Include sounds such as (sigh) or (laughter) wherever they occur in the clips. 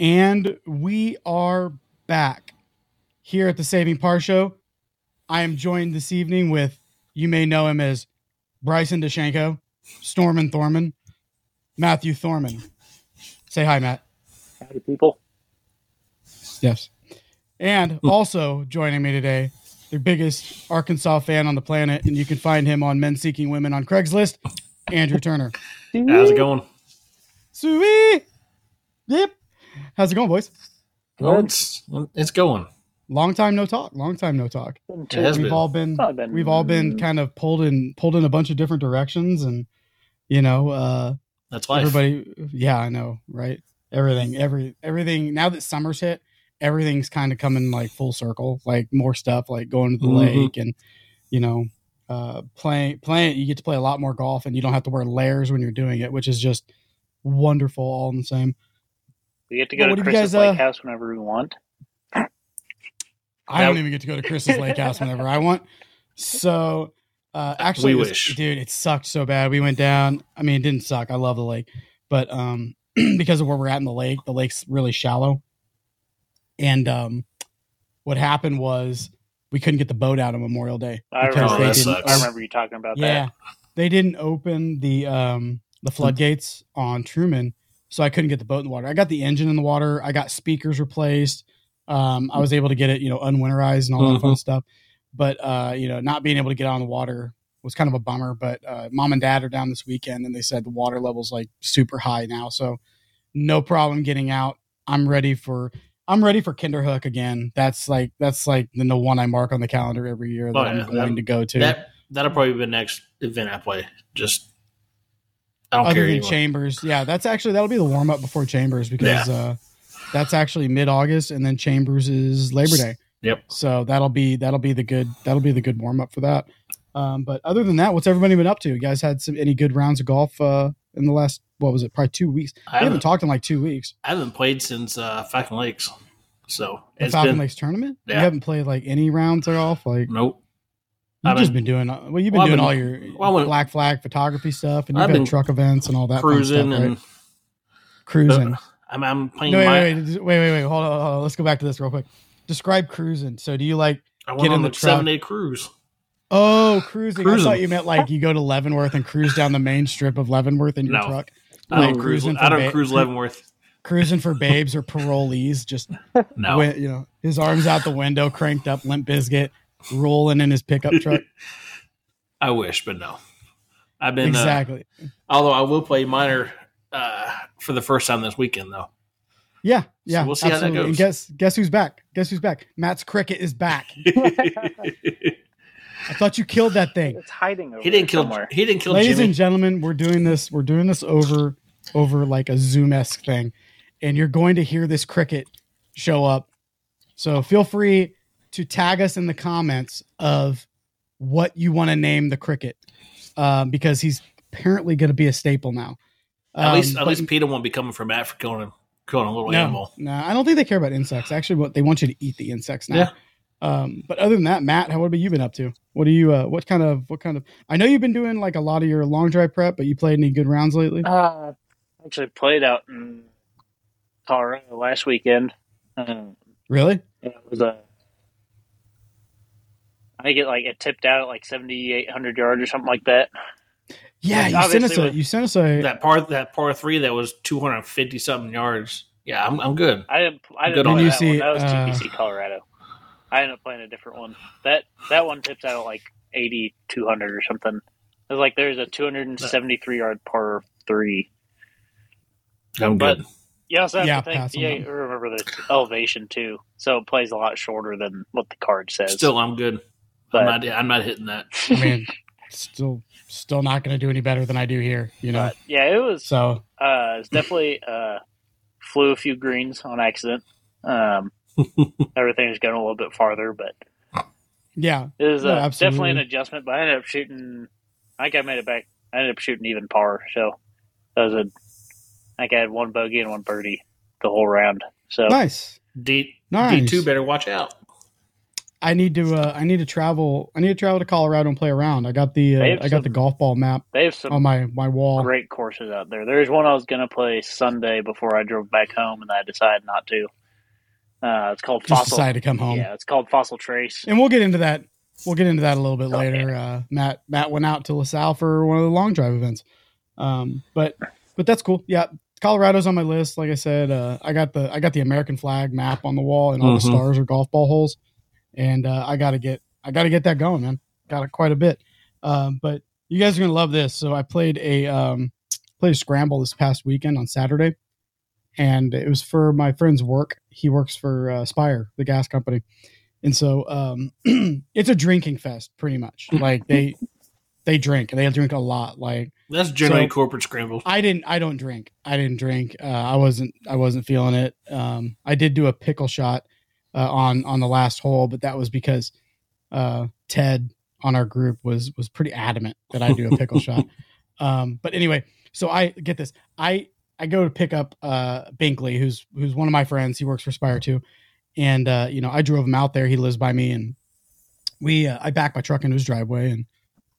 And we are back here at the Saving Par Show. I am joined this evening with, you may know him as Bryson DeShanko, Stormin Thorman, Matthew Thorman. Say hi, Matt. Howdy, people. Yes. And hmm. also joining me today, the biggest Arkansas fan on the planet, and you can find him on Men Seeking Women on Craigslist, Andrew Turner. (laughs) How's it going? Sweet. Yep. How's it going, boys? Well, it's it's going. Long time no talk. Long time no talk. It has we've been. all been, been- we've all been kind of pulled in pulled in a bunch of different directions and you know, uh That's life. everybody yeah, I know, right? Everything every everything now that summer's hit, everything's kind of coming like full circle, like more stuff like going to the Mhm. lake and you know, uh playing playing you get to play a lot more golf and you don't have to wear layers when you're doing it, which is just wonderful all in the same. We get to go what to have Chris's guys, uh, Lake House whenever we want. I don't even get to go to Chris's Lake House whenever I want. So, uh, actually, was- dude, it sucked so bad. We went down. I mean, it didn't suck. I love the lake, but um, (clears throat) because of where we're at in the lake, the lake's really shallow. And um, what happened was we couldn't get the boat out on Memorial Day I remember, they didn't. I remember you talking about Yeah, that. they didn't open the um the floodgates on Truman, so I couldn't get the boat in the water. I got the engine in the water. I got speakers replaced. Um, I was able to get it, you know, unwinterized and all that fun stuff. But uh, you know, not being able to get out on the water was kind of a bummer. But uh, mom and dad are down this weekend, and they said the water level's like super high now, so no problem getting out. I'm ready for. I'm ready for Kinderhook again. That's like that's like the no one I mark on the calendar every year that Oh, I'm yeah. going to go to. That that'll probably be the next event I play. Just I don't other care than. Chambers. Yeah, that's actually that'll be the warm up before Chambers because uh, that's actually mid August, and then Chambers is Labor Day. Yep. So that'll be that'll be the good that'll be the good warm up for that. Um, but other than that, what's everybody been up to? You guys had some any good rounds of golf uh, in the last what was it? Probably two weeks. I haven't haven't, talked in like two weeks. I haven't played since uh, Falcon Lakes, so The it's Falcon been Lakes tournament. You haven't played like any rounds at golf. Like nope. You've I've just been- doing. uh, Well, you've been Well, doing been- all your well, went- black flag photography stuff, and you've I've been truck events and all that Cruising stuff, right? and cruising. I'm, I'm playing No, wait, my. wait, wait, wait, wait, wait. Hold on, hold on. Let's go back to this real quick. Describe cruising. So, do you like? I get went in the the seven day cruise. Oh, cruising. Cruising. I thought you meant like you go to Leavenworth and cruise down the main strip of Leavenworth in your No. truck. I don't Like cruise. cruising I don't ba- cruise Leavenworth. Cruising for babes or parolees. Just (laughs) No. wi- you know, his arms out the window, cranked up, Limp Bizkit, rolling in his pickup truck. (laughs) I wish, but no. I've been. Uh, exactly. although I will play minor uh, for the first time this weekend, though. Yeah, yeah. we'll see how that absolutely. And goes. guess guess who's back? Guess who's back? Matt's cricket is back. (laughs) I thought you killed that thing. It's hiding over he didn't kill. somewhere. He didn't kill ladies Jimmy. and gentlemen we're doing this we're doing this over over like a zoom-esque thing and you're going to hear this cricket show up so feel free to tag us in the comments of what you want to name the cricket um, because he's apparently going to be a staple now at least, Um, at but- least PETA won't be coming from Africa for killing him, killing a little no, animal. no i don't think they care about insects actually what they want you to eat the insects now Yeah. um, but other than that matt how what have you been up to what do you uh, what kind of what kind of i know you've been doing like a lot of your long drive prep but you played any good rounds lately Uh, actually played out in Colorado last weekend. Uh, really Yeah it was a. I think it like it tipped out at like seventy eight hundred yards or something like that. Yeah, you sent us a you sent us a That par, that par three, that was two hundred fifty something yards. Yeah, I'm, I'm good. I didn't. I didn't on play that See, one. That was uh, TPC Colorado. I ended up playing a different one. That that one tips out at like eighty two hundred or something. It was like there's a two hundred and seventy three yard par three. I'm But- good. You also have Yeah, to think. Yeah, remember the elevation too. So it plays a lot shorter than what the card says. Still, I'm good. But- I'm not. I'm not hitting that. I mean, (laughs) still still not going to do any better than I do here, you know. but yeah, it was. So Uh, it's definitely uh, flew a few greens on accident. Um, (laughs) everything was going a little bit farther, but yeah, it was No, uh, definitely an adjustment. But I ended up shooting. I think I made it back. I ended up shooting even par, so that was a. I think I had one bogey and one birdie the whole round. So nice, D nice. D two better watch out. I need to uh, I need to travel I need to travel to Colorado and play around. I got the uh, have I got some- the golf ball map They have some on my my wall. great courses out there. There's one I was going to play Sunday before I drove back home, and I decided not to. Uh, it's called Just Fossil. decided to come home. Yeah, it's called Fossil Trace. And we'll get into that. We'll get into that a little bit Oh, later. Uh, Matt Matt went out to La Salle for one of the long drive events. Um, but but that's cool. Yeah, Colorado's on my list. Like I said, uh, I got the I got the American flag map on the wall, and all Mhm. the stars are golf ball holes. And uh, I got to get I got to get that going, man. Got it quite a bit. Um, but you guys are gonna love this. So I played a um, played a scramble this past weekend on Saturday, and it was for my friend's work. He works for uh, Spire, the gas company, and so um, (clears throat) it's a drinking fest, pretty much. (laughs) Like they they drink, and they drink a lot. Like That's generally So- corporate scramble. I didn't I don't drink. I didn't drink. Uh, I wasn't I wasn't feeling it. Um, I did do a pickle shot uh, on on the last hole, but that was because uh, Ted on our group was was pretty adamant that I do a pickle shot. (laughs) Um, but anyway, so I get this. I I go to pick up uh, Binkley, who's who's one of my friends. He works for Spire too, and uh, you know I drove him out there. He lives by me, and we uh, I back my truck into his driveway and.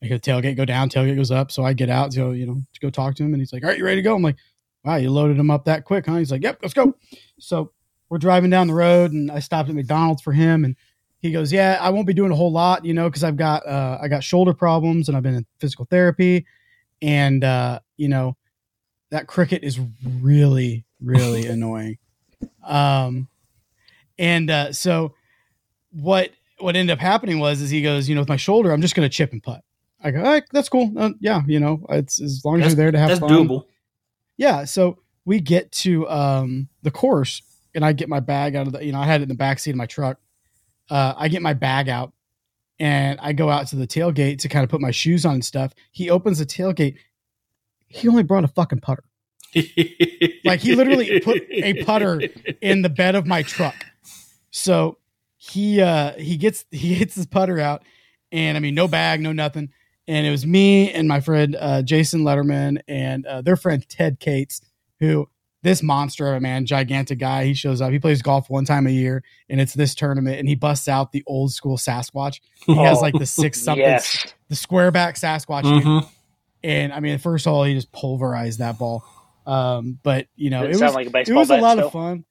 I hear the tailgate go down, tailgate goes up. So I get out to go, you know, to go talk to him. And he's like, All right, you ready to go? I'm like, Wow, you loaded him up that quick, huh? He's like, Yep, let's go. So we're driving down the road and I stopped at McDonald's for him and he goes, Yeah, I won't be doing a whole lot, you know, because I've got uh I got shoulder problems and I've been in physical therapy. And uh, you know, that cricket is really, really (laughs) annoying. Um and uh so what what ended up happening was is he goes, you know, with my shoulder, I'm just gonna chip and putt. I go, all right, that's cool. Uh, yeah, you know, it's as long as That's- you're there to have That's fun. doable. Yeah. So we get to um, the course, and I get my bag out of the, you know, I had it in the back seat of my truck. Uh, I get my bag out, and I go out to the tailgate to kind of put my shoes on and stuff. He opens the tailgate. He only brought a fucking putter (laughs) Like, he literally put a putter in the bed of my truck. So he uh he gets he hits his putter out, and I mean no bag, no nothing. And it was me and my friend uh, Jason Letterman and uh, their friend Ted Cates, who this monster of a man, gigantic guy. He shows up. He plays golf one time a year, and it's this tournament. And he busts out the old school Sasquatch. He has like the six something, Yes. the square back Sasquatch. dude. Mhm. And I mean, first of all, he just pulverized that ball. Um, but you know, it it was like a it was a lot still? of fun.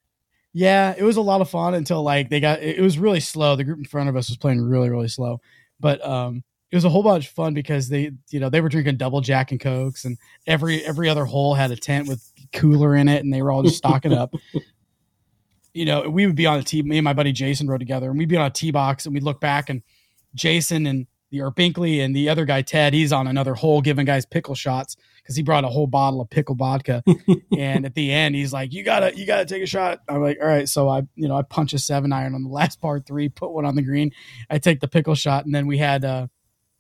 Yeah, it was a lot of fun until like they got it, it was really slow. The group in front of us was playing really really slow, but um, it was a whole bunch of fun because they you know they were drinking double Jack and Cokes and every every other hole had a tent with cooler in it and they were all just stocking up. (laughs) You know, we would be on a tee. Me and my buddy Jason rode together, and we'd be on a tee box, and we'd look back, and Jason and the or Binkley and the other guy Ted, he's on another hole giving guys pickle shots because he brought a whole bottle of pickle vodka. (laughs) and at the end, he's like, "You gotta, you gotta take a shot." I'm like, "All right." So I, you know, I punch a seven iron on the last par three, put one on the green. I take the pickle shot, and then we had, uh,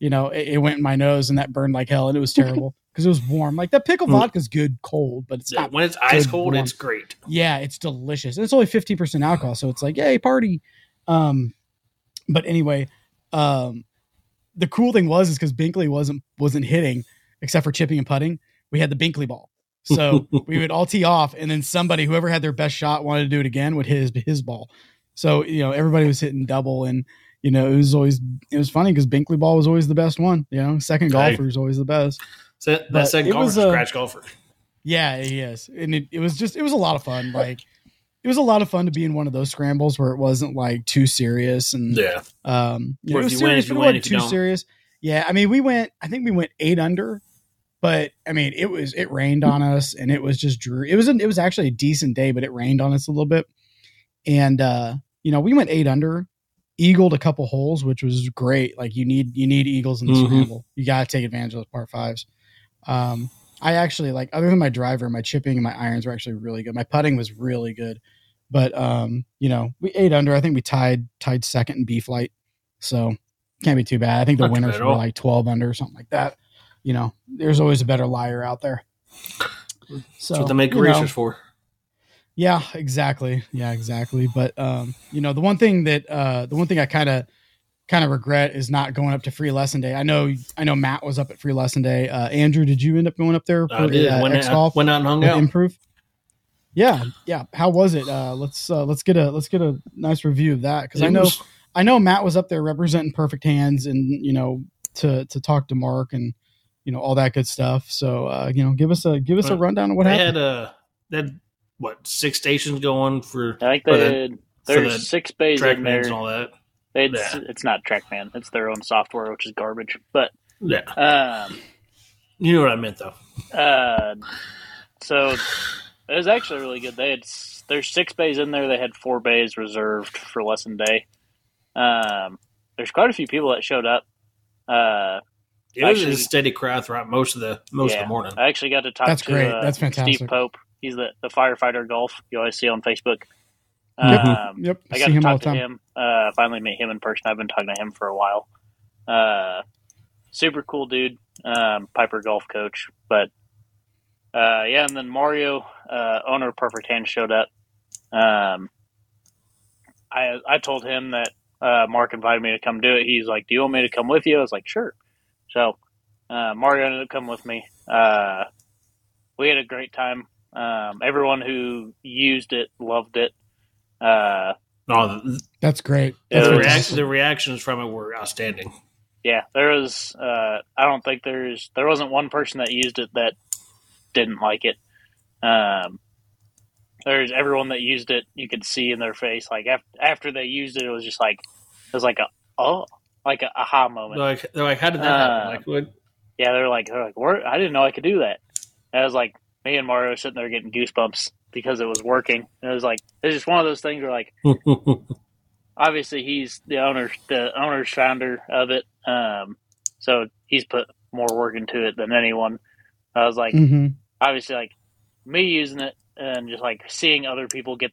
you know, it, it went in my nose, and that burned like hell, and it was terrible because it was warm. Like that pickle Mm. vodka's good cold, but it's Yeah, not when it's ice cold, warm. it's great. yeah, it's delicious. And it's only 15% alcohol, so it's like, yay, party. Um but anyway, um the cool thing was is because Binkley wasn't wasn't hitting except for chipping and putting, we had the Binkley ball. So (laughs) we would all tee off and then somebody, whoever had their best shot wanted to do it again, would hit his his ball. So, you know, everybody was hitting double and you know, it was always it was funny because Binkley ball was always the best one. You know, second Hey. golfer is always the best. So that, But it golfer, was, uh, scratch golfer. Yeah, he is, and it, it was just it was a lot of fun. Like it was a lot of fun to be in one of those scrambles where it wasn't like too serious and Yeah. um, you know, it was win, serious, if you but it win, wasn't if too serious. Yeah, I mean, we went. I think we went eight under, but I mean, it was it rained on us, and it was just drew. It was an, it was actually a decent day, but it rained on us a little bit, and uh, you know, we went eight under, eagled a couple holes, which was great. Like you need you need eagles in the Mhm. scramble. You got to take advantage of those par fives. Um, I actually like other than my driver, my chipping and my irons were actually really good. My putting was really good, but um, you know, we eight under. I think we tied tied second in B flight, so can't be too bad. I think the Not winners were like twelve under or something like that. You know, there's always a better liar out there. So That's what they make you know, for. yeah, exactly. Yeah, exactly. But um, you know, the one thing that uh the one thing I kind of kind of regret is not going up to free lesson day. I know I know Matt was up at free lesson day. Uh Andrew, did you end up going up there for I did. uh, went, out, went out and hung out. MPRUV? Yeah, yeah. How was it? Uh let's uh let's get a let's get a nice review of that because I know was- I know Matt was up there representing Perfect Hands, and you know to to talk to Mark and you know all that good stuff. So uh, you know, give us a give us a rundown of what they happened. had uh, they had what six stations going for I think For they the- did. for There's the six bays in there. and all that. It's Yeah. it's not TrackMan. It's their own software, which is garbage. But Yeah, um, you know what I meant though. uh, so it was actually really good. They had there's six bays in there. They had four bays reserved for lesson day. Um, there's quite a few people that showed up. Uh, It was Actually- a steady crowd throughout most of the most of the morning. I actually got to talk That's to great. Uh, That's fantastic. Steve Pope. He's the, the firefighter golf you always see on Facebook. Yep. Um, yep, I got see to him all talk to time. him. Uh, finally meet him in person. I've been talking to him for a while. Uh, super cool dude. Um, Piper golf coach. But uh, yeah, and then Mario, uh, owner of Perfect Hand, showed up. Um, I I told him that uh, Mark invited me to come do it. He's like, "Do you want me to come with you?" I was like, "Sure." So uh, Mario ended up coming with me. Uh, we had a great time. Um, everyone who used it loved it. Uh, No, the, That's great. That's the, reac- the reactions from it were outstanding. yeah, there was. Uh, I don't think there's there wasn't one person that used it that didn't like it. Um, there's everyone that used it. You could see in their face, like after, after they used it, it was just like it was like a oh, like a aha moment. They're like, they're like, how did that happen? Uh, Like, what? yeah, they're like they're like Where? I didn't know I could do that. And I was like me and Mario sitting there getting goosebumps because it was working. And it was like it's just one of those things where like (laughs) obviously he's the owner, the owner's founder of it. Um, so he's put more work into it than anyone. I was like, hmm obviously, like me using it and just like seeing other people get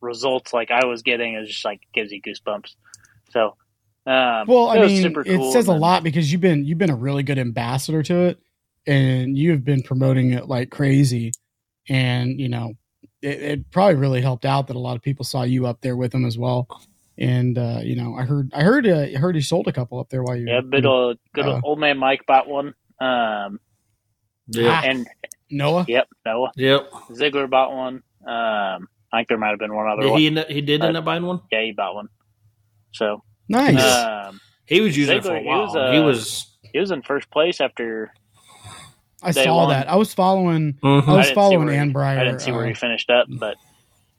results like I was getting is just like gives you goosebumps. So, um, Well, I mean, super it cool. says a And then- lot because you've been you've been a really good ambassador to it, and you have been promoting it like crazy, and you know, it, it probably really helped out that a lot of people saw you up there with them as well. And uh, you know, I heard I heard uh, I heard you sold a couple up there while you Yeah, good old, good Uh, old man Mike bought one. Um, Yep. and Noah. yep, Noah Yep. Ziggler bought one. Um, I think there might have been one other Did one. he, up, he did end up buying one? Yeah, he bought one. So, Nice. um, He was using it for Ziggler, a he while. was, uh, he was. he was in first place after. I saw one. that. I was following. Mhm. I was didn't following where he- Annbriar. I didn't see where uh, he finished up, but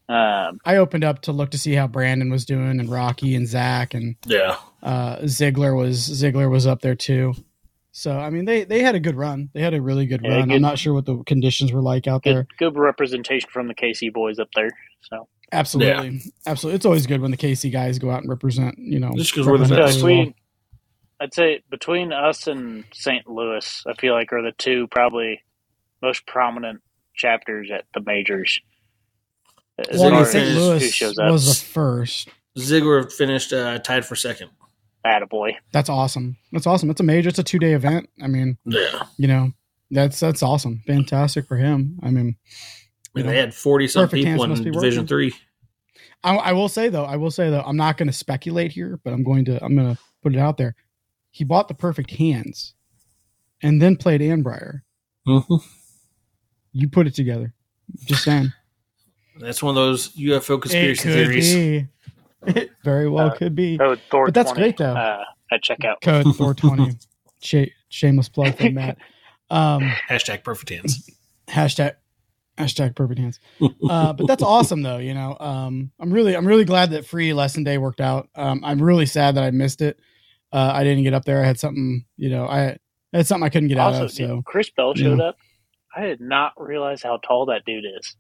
um, I opened up to look to see how Brandon was doing, and Rocky and Zach, and Yeah. uh, Ziggler was Ziggler was up there too. So I mean, they they had a good run. They had a really good Yeah, run. good- I'm not sure what the conditions were like out there. good good representation from the KC boys up there. So Absolutely, absolutely. It's always good when the KC guys go out and represent. You know, just because we're the represent best. really between, I'd say between us and St. Louis, I feel like are the two probably most prominent chapters at the majors. As well. Ziggler Well, far I mean, as St. Louis who shows up, was the first. Ziggler finished uh, tied for second. attaboy. That's awesome. That's awesome. It's a major. It's a two day event. I mean, Yeah. you know, that's that's awesome. Fantastic for him. I mean, I mean, they know, had 40 some people in be Division working. 3. I, I will say though, I will say though, I'm not going to speculate here, but I'm going to I'm going to put it out there. He bought the perfect hands, and then played Annbriar. Mm-hmm. You put it together. Just saying. That's one of those UFO conspiracy it could theories. be. It (laughs) very well Uh, could be. Code Thor But that's 20, great, though. Uh, at checkout. Code (laughs) 420. Sh- shameless plug from Matt. Um, (laughs) Hashtag perfect hands. hashtag hashtag perfect hands. Uh, but that's awesome though. You know, um, I'm really I'm really glad that free lesson day worked out. Um, I'm really sad that I missed it. Uh, I didn't get up there. I had something. You know, I, I had something I couldn't get out of. So Chris Bell showed yeah. up. I did not realize how tall that dude is.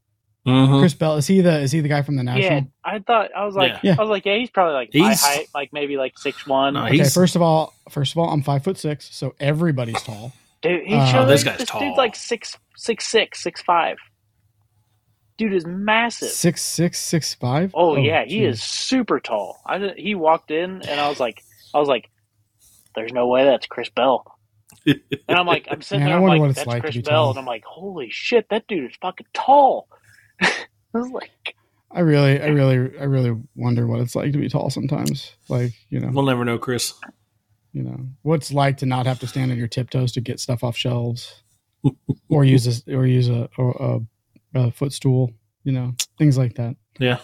Mhm. Chris Bell is he the is he the guy from the national? Yeah, I thought I was like, Yeah. Yeah. I was like, yeah, he's probably like my He's- height, like maybe like six one. No, Okay, first of all, first of all, I'm five foot six, so everybody's tall. Dude, he Uh, showed Oh, this guy's this tall. dude's like six, six, six, six five. Dude is massive. Six six six five. Oh, yeah, he is super tall. I he walked in and I was like, I was like, there's no way that's Chris Bell. (laughs) And I'm like, I'm sitting Man, there, I'm wonder like, what it's that's like to Chris be Bell, tall. and I'm like, holy shit, that dude is fucking tall. (laughs) I was like, I really, I (laughs) really, I really wonder what it's like to be tall sometimes. Like, you know, We'll never know, Chris. you know, what's like to not have to stand on your tiptoes to get stuff off shelves, or use a or use a or a, a footstool. You know, things like that. Yeah.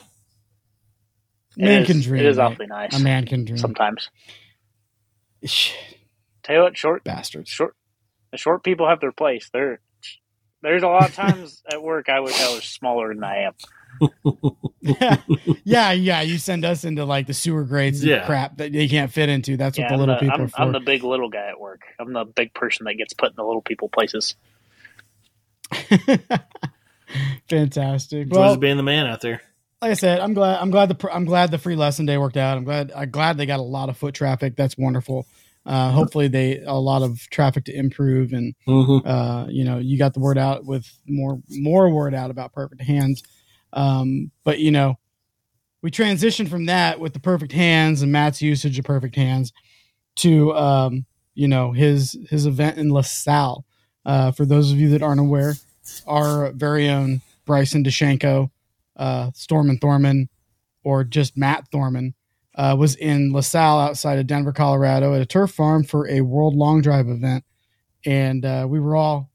Man is- can dream. It is right? awfully nice. A man can dream. sometimes. Shh, Tell you what, short Bastards. short the short people have their place. There there's a lot of (laughs) times at work I wish I was smaller than I am. (laughs) yeah, yeah. You send us into like the sewer grates and Yeah. crap that they can't fit into. That's what the I'm little the, people I'm, are for. I'm the big little guy at work. I'm the big person that gets put in the little people places. (laughs) Fantastic. Enjoys Well, being the man out there. Like I said, I'm glad. I'm glad the I'm glad the free lesson day worked out. I'm glad. I'm glad they got a lot of foot traffic. That's wonderful. Uh, hopefully, they a lot of traffic to MPRUV, and Mm-hmm. uh, you know, you got the word out with more more word out about perfect hands. Um, but you know, we transitioned from that with the perfect hands and Matt's usage of perfect hands to um, you know his his event in La Salle. Uh, for those of you that aren't aware, our very own Bryson DeShanko, uh, Stormin Thorman, or just Matt Thorman, uh, was in La Salle outside of Denver, Colorado, at a turf farm for a World Long Drive event, and uh, we were all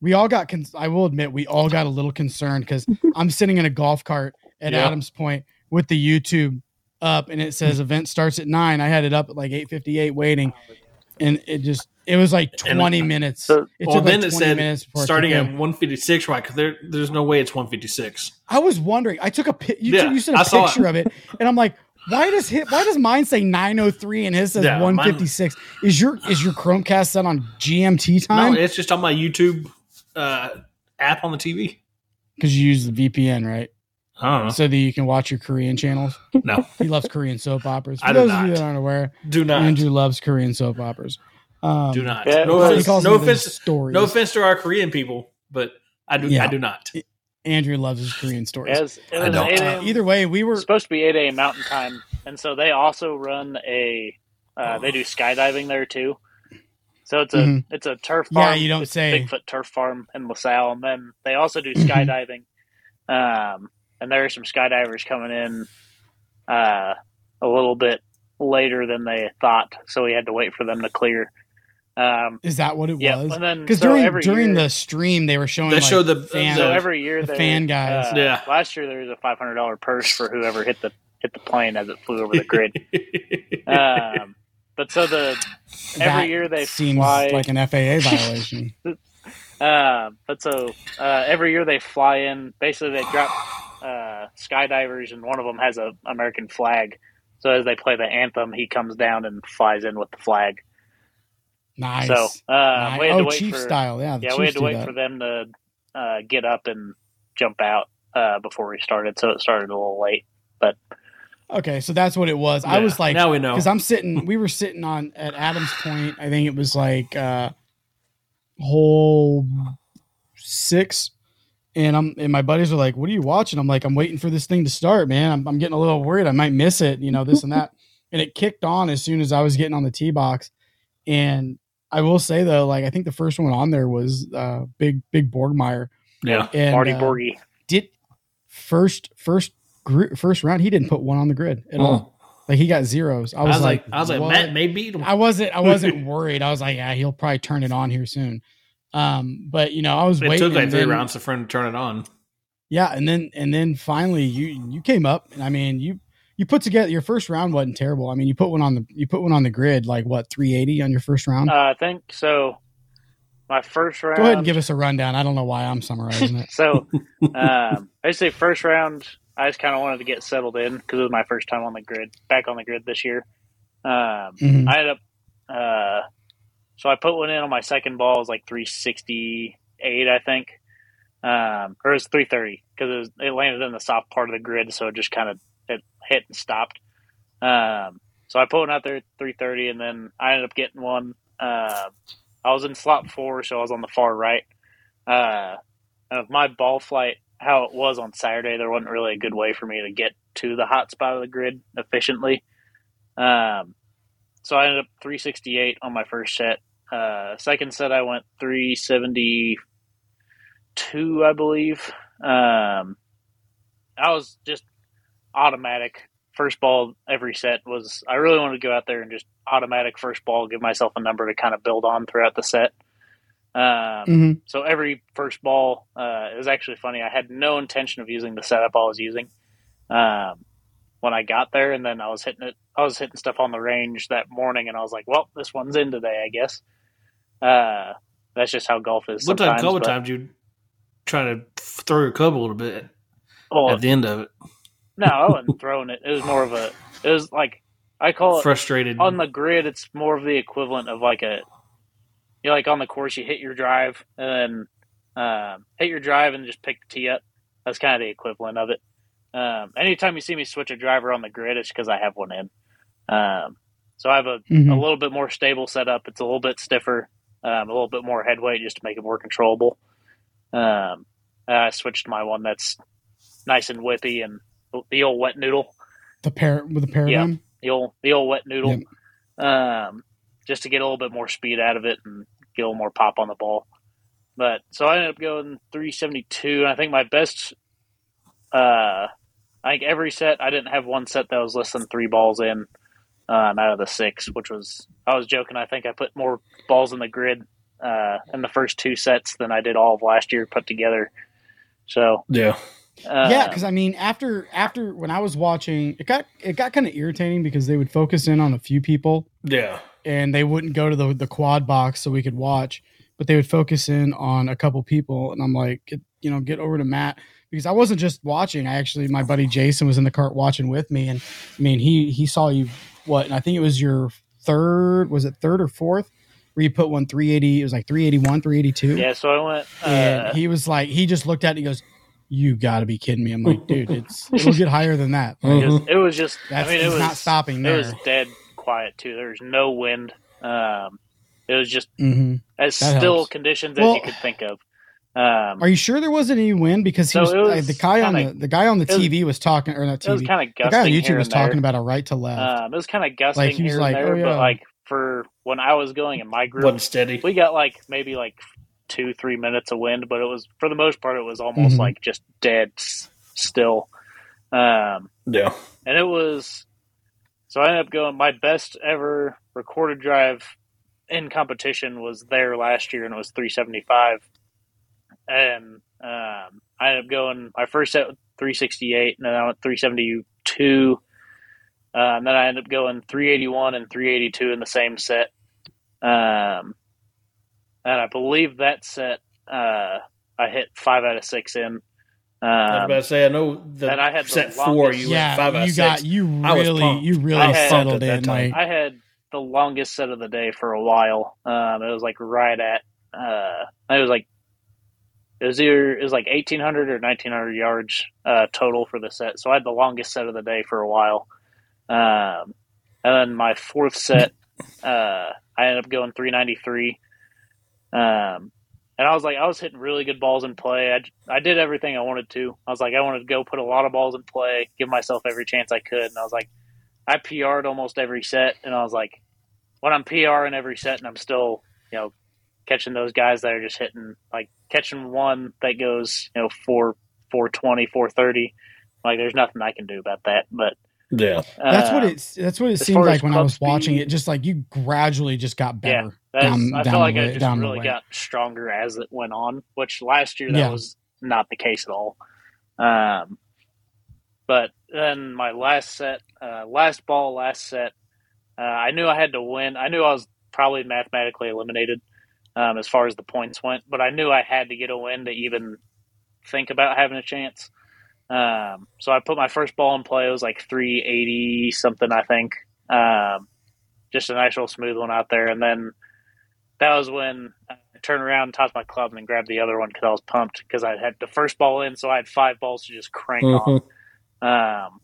we all got. Con- I will admit, we all got a little concerned because (laughs) I'm sitting in a golf cart at Yeah. Adams Pointe with the YouTube up, and it says event starts at nine. I had it up at like 8:58, waiting, and it just it was like And- 20 minutes. So- it Well, took like then 20 it said minutes starting at go. 156, right? Because there, there's no way it's 156. I was wondering. I took a you, Yeah, you sent a I picture of it, and I'm like, why does hit? Why does mine say 903 and his says Yeah, mine- 156? Is your is your Chromecast set on GMT time? No, it's just on my YouTube uh, app on the TV. Because you use the VPN, right? I don't. So that you can watch your Korean channels. No, (laughs) He loves Korean soap operas. For I do those of you not. that aren't aware, do not. Andrew loves Korean soap operas. Um, do not. Yeah, no offense. calls No offense. stories. No offense to our Korean people, but I do. Yeah. I do not. Andrew loves his Korean stories. As, I don't. Uh, a.m. either way, we were supposed to be 8 a.m. Mountain Time, and so they also run a. Uh, they do skydiving there too. So it's a Mhm. it's a turf Yeah, farm. you don't it's a say. Bigfoot turf farm in La Salle, and then they also do skydiving. (clears throat) Um, and there are some skydivers coming in uh, a little bit later than they thought, so we had to wait for them to clear. Um, Is that what it yeah, was? and then Because so during during year, the stream, they were showing They like, showed the- fan, so every year the fan guys. uh, Yeah. Last year there was a five hundred dollar purse for whoever hit the hit the plane as it flew over the grid. (laughs) um, but so the that every year they seems fly. like an FAA (laughs) violation. uh, but so uh, every year they fly in. Basically, they drop uh, skydivers, and one of them has a American flag. So as they play the anthem, he comes down and flies in with the flag. nice. So uh, Nice. we had to oh, wait chief for style. Yeah, the yeah, we had to wait that. for them to uh, get up and jump out uh, before we started. So it started a little late. But okay, so that's what it was. I was like, now we know. because I'm sitting. We were sitting on at Adams Pointe. I think it was like uh, hole six, and I'm and my buddies are like, "What are you watching?" I'm like, "I'm waiting for this thing to start, man. I'm, I'm getting a little worried. I might miss it. You know, this and that." (laughs) and it kicked on as soon as I was getting on the tee box, and I will say though, like I think the first one on there was uh, big Big Borgmeier. yeah. And, Marty uh, Borgie. did first first gr- first round he didn't put one on the grid at all. Like he got zeros. I I was, was, like, I was like, what? Matt may beat him. I wasn't I wasn't (laughs) worried. I was like, yeah, he'll probably turn it on here soon. Um, but you know, I was It waiting. took like three then- rounds for him to turn it on. Yeah, and then and then finally you you came up. And I mean, you you put together your first round wasn't terrible. I mean, you put one on the you put one on the grid like what 380 on your first round. Uh, I think so. My first round. Go ahead and give us a rundown. I don't know why I'm summarizing it. (laughs) So, um, I say first round. I just kind of wanted to get settled in because it was my first time on the grid, back on the grid this year. Um, Mhm. I ended up, uh, so I put one in on my second ball. It was like 368, I think, um, or it was 330 because it, it landed in the soft part of the grid, so it just kind of it hit and stopped. Um, so I put one out there at 330, and then I ended up getting one. Uh, I was in slot four, so I was on the far right. Uh, with my ball flight, how it was on Saturday, there wasn't really a good way for me to get to the hot spot of the grid efficiently. Um, so I ended up 368 on my first set. Uh, second set, I went 372, I believe. Um, I was just automatic. First ball every set was, I really wanted to go out there and just automatic first ball, give myself a number to kind of build on throughout the set. Um, Mhm. so every first ball, uh, it was actually funny. I had no intention of using the setup I was using. Um, when I got there, and then I was hitting it. I was hitting stuff on the range that morning, and I was like, "Well, this one's in today, I guess." Uh, that's just how golf is. What time? Couple but- times you try to throw your club a little bit Well, at the end of it. no, I wasn't (laughs) throwing it. It was more of a. It was like I call it Frustrated. on the grid. It's more of the equivalent of like a. You know, like on the course, you hit your drive and then um, hit your drive and just pick the tee up. That's kind of the equivalent of it. Um, anytime you see me switch a driver on the grid, it's because I have one in. Um, so I have a, Mhm. a little bit more stable setup. It's a little bit stiffer, um, a little bit more head weight just to make it more controllable. Um, I switched my one that's nice and whippy and the old wet noodle the pair with the paradigm. the old the old wet noodle, um, just to get a little bit more speed out of it and get a little more pop on the ball. But so I ended up going 372, and I think my best, uh, I think every set I didn't have one set that was less than three balls in um, out of the six, which was I was joking. I think I put more balls in the grid uh, in the first two sets than I did all of last year put together. So yeah. uh, yeah, because I mean, after after when I was watching, it got it got kind of irritating because they would focus in on a few people Yeah. and they wouldn't go to the the quad box so we could watch, but they would focus in on a couple people, and I'm like, get, you know, get over to Matt because I wasn't just watching. I actually, my buddy Jason was in the cart watching with me, and I mean, he he saw you what, and I think it was your third, was it third or fourth, where you put one 380, it was like 381, 382, yeah. So I went. Uh, and he was like, he just looked at it, and he goes. You got to be kidding me! I'm like, dude, it's it'll get higher than that. (laughs) Like, It was, just. That's I mean, it was not stopping It was dead quiet too. There was no wind. Um, it was just hmm as That still helps. conditions Well- as you could think of. Um, Are you sure there wasn't any wind? Because he So was, was uh, the guy on kinda- the the guy on the it was- TV was talking or not it was TV. kind of The guy on YouTube was and there. talking about a right to left. Um, it was kind of gusting Like, he was here like, and there, "Oh, but like for when I was going in my group, Wasn't steady. we got like maybe like two, three minutes of wind, but it was for the most part it was almost Mhm. like just dead s- still. Um, Yeah. and it was so I ended up going my best ever recorded drive in competition was there last year and it was 375 and um, I ended up going my first set with 368 and then I went 372 uh, and then I ended up going 381 and 382 in the same set um, and I believe that set uh, I hit five out of six in I was um, about to say, I know the and I had the set four, longest- you went yeah, five out of you six. got you really you really I settled that in. time. Like I had the longest set of the day for a while. Um, it was like right at uh, it was like it was either it was like eighteen hundred or nineteen hundred yards uh, total for the set. So I had the longest set of the day for a while. Um, and then my fourth set, (laughs) uh, I ended up going three ninety three. Um, and I was like, I was hitting really good balls in play. I, I did everything I wanted to. I was like, I wanted to go put a lot of balls in play, give myself every chance I could. And I was like, I PR'd almost every set, and I was like, when I'm PRing every set, and I'm still, you know, catching those guys that are just hitting, like catching one that goes, you know, four, four twenty, four thirty. Like, there's nothing I can do about that. But yeah. that's what uh, it that's what it seemed like when I club was watching it. Just like you gradually just got better. That's, down- I down feel like the I just down really got stronger as it went on, which last year that Yeah. was not the case at all. Um, but then my last set, uh, last ball, last set, uh, I knew I had to win. I knew I was probably mathematically eliminated um, as far as the points went, but I knew I had to get a win to even think about having a chance. Um, so I put my first ball in play. It was like 380 something, I think. Um, just a nice little smooth one out there. And then that was when I turned around, tossed my club, and then grabbed the other one because I was pumped because I had the first ball in, so I had five balls to just crank Mhm. on. Um,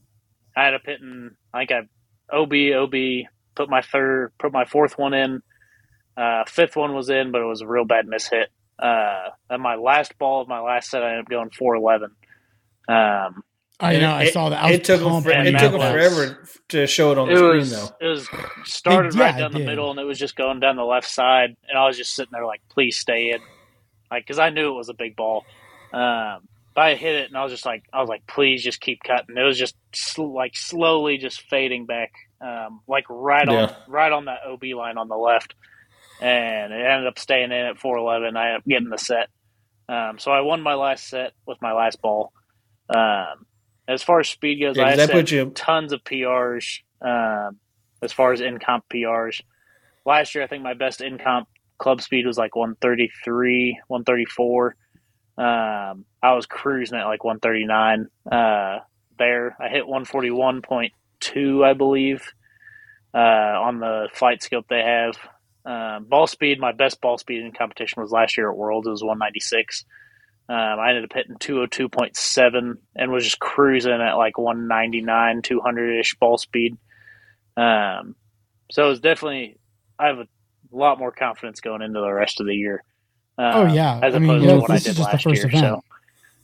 I had a hitting, I think I OB OB put my third, put my fourth one in. Uh, fifth one was in, but it was a real bad miss hit. Uh, and my last ball of my last set, I ended up going four eleven. Um, I And know. I it- saw that. I It took them. pumped For, it took them was- forever to show it on the it screen, was though. it was started yeah, right down the middle, and it was just going down the left side, and I was just sitting there like, please stay in, like because I knew it was a big ball. Um, but I hit it, and I was just like, I was like, please just keep cutting. It was just sl- like slowly just fading back, um, like right on right on that OB line on the left, and it ended up staying in at four eleven. I ended up getting the set, um, so I won my last set with my last ball. Um, As far as speed goes, Yeah, I set puts you- tons of PRs. Um, as far as in comp PRs, last year I think my best in comp club speed was like 133, 134. Um, I was cruising at like 139. Uh, there I hit 141.2, I believe, uh, on the FlightScope they have. Um, ball speed, my best ball speed in competition was last year at Worlds. It was 196. Um, I ended up hitting 202.7 and was just cruising at like 199, 200 ish ball speed. Um, so it was definitely, I have a lot more confidence going into the rest of the year. Uh, Oh, yeah. As I opposed mean, to yeah, what I this did is just the last first year. event. So,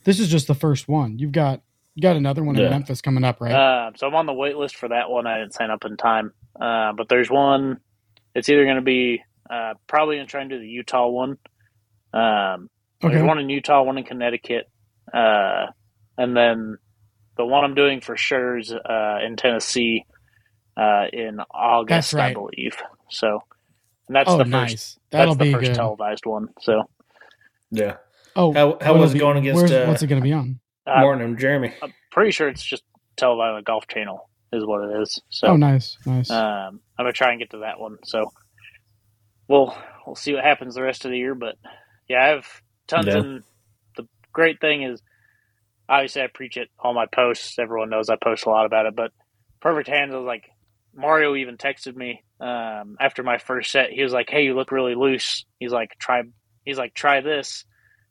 This is just the first one. You've got you got another one in Memphis coming up, right? Uh, so I'm on the wait list for that one. I didn't sign up in time. Uh, but there's one. It's either going to be uh, probably going to try and do the Utah one. Um, okay. There's one in Utah, one in Connecticut, uh, and then the one I'm doing for sure is uh, in Tennessee uh, in August, right. I believe. So, and that's oh, the first. nice. That'll That's the be first good. televised one. So, Yeah. oh, How- how was it be- going against, where's- uh, what's it going to be on? uh, Martin and Jeremy. I'm pretty sure it's just televised on the Golf Channel is what it is. So, oh, nice, nice. Um, I'm gonna try and get to that one. So we'll we'll see what happens the rest of the year. But yeah, I have tons. Yeah. And the great thing is, obviously, I preach it all my posts. Everyone knows I post a lot about it. But perfect hands, I was like, Mario even texted me um, after my first set. He was like, "Hey, you look really loose." He's like, "Try." He's like, "Try this."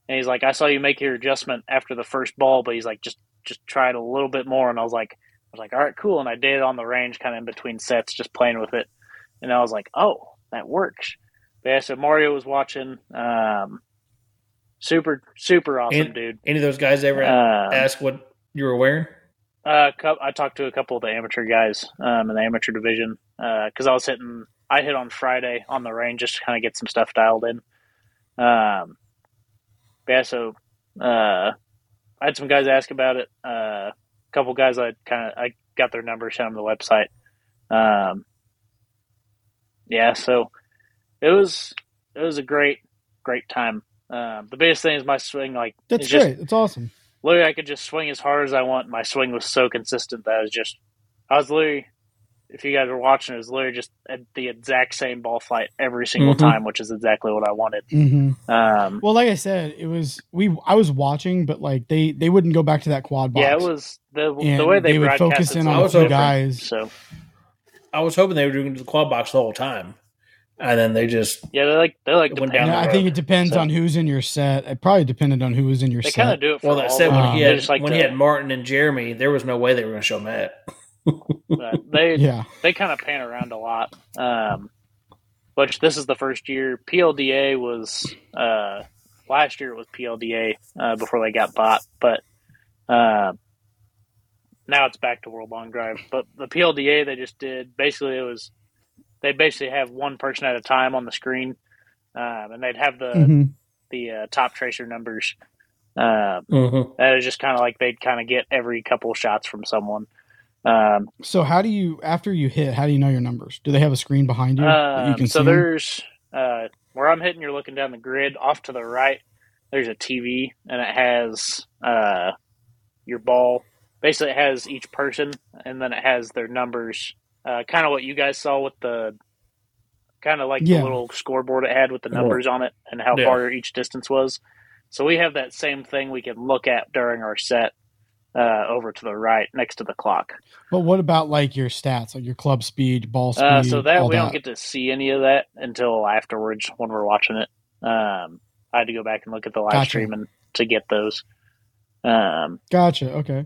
And he's like, "I saw you make your adjustment after the first ball, but he's like, just just try it a little bit more." And I was like, I was like, all right, cool. And I did it on the range, kind of in between sets, just playing with it. And I was like, oh, that works. But yeah, so Mario was watching. Um, super, super awesome, And- dude. Any of those guys ever Um, ask what you were wearing? uh, I talked to a couple of the amateur guys um, in the amateur division because I was hitting. I hit on Friday on the range just to kind of get some stuff dialed in. Um, yeah, so uh, I had some guys ask about it. Couple guys I kind of I got their numbers sent them the website. Um, yeah, so it was it was a great great time. Um, the biggest thing is my swing, like That's it's just great. It's awesome. literally I could just swing as hard as I want. My swing was so consistent that I was just I was literally if you guys are watching, it was literally just at the exact same ball flight every single Mhm. time, which is exactly what I wanted. hmm Um, Well, like I said, it was we. I was watching, but like they they wouldn't go back to that quad box. yeah, it was the the way they, they would focus in on I a was few hoping- guys. So I was hoping they were doing the quad box the whole time, and then they just yeah, they like they like went down Yeah, the the I think it depends So- on who's in your set. It probably depended on who was in your They kind set. of do it. For well that all said when. Um, he had like when to- he had Martin and Jeremy, there was no way they were going to show Matt. They (laughs) Yeah, they kind of pan around a lot. Um, which this is the first year. PLDA was uh, last year. It was PLDA uh, before they got bought, but uh, now it's back to World Long Drive. But the PLDA they just did basically it was they basically have one person at a time on the screen, um, and they'd have the hmm the uh, Toptracer numbers. Uh, Mm-hmm. that was just kind of like they'd kind of get every couple shots from someone. Um, So how do you after you hit? How do you know your numbers? Do they have a screen behind you that you Um, can so see? 'em? there's uh, where I'm hitting. You're looking down the grid. Off to the right, there's a TV, and it has uh, your ball. Basically, it has each person, and then it has their numbers. Uh, kind of what you guys saw with the, kind of like Yeah. the little scoreboard it had with the Oh. numbers on it and how Yeah. far each distance was. So we have that same thing we can look at during our set. Uh, over to the right, next to the clock. But what about like your stats, like your club speed, ball speed? Uh, so that we don't get to see any of that until afterwards when we're watching it. Um, I had to go back and look at the live Gotcha. stream and to get those. Um, Gotcha. Okay.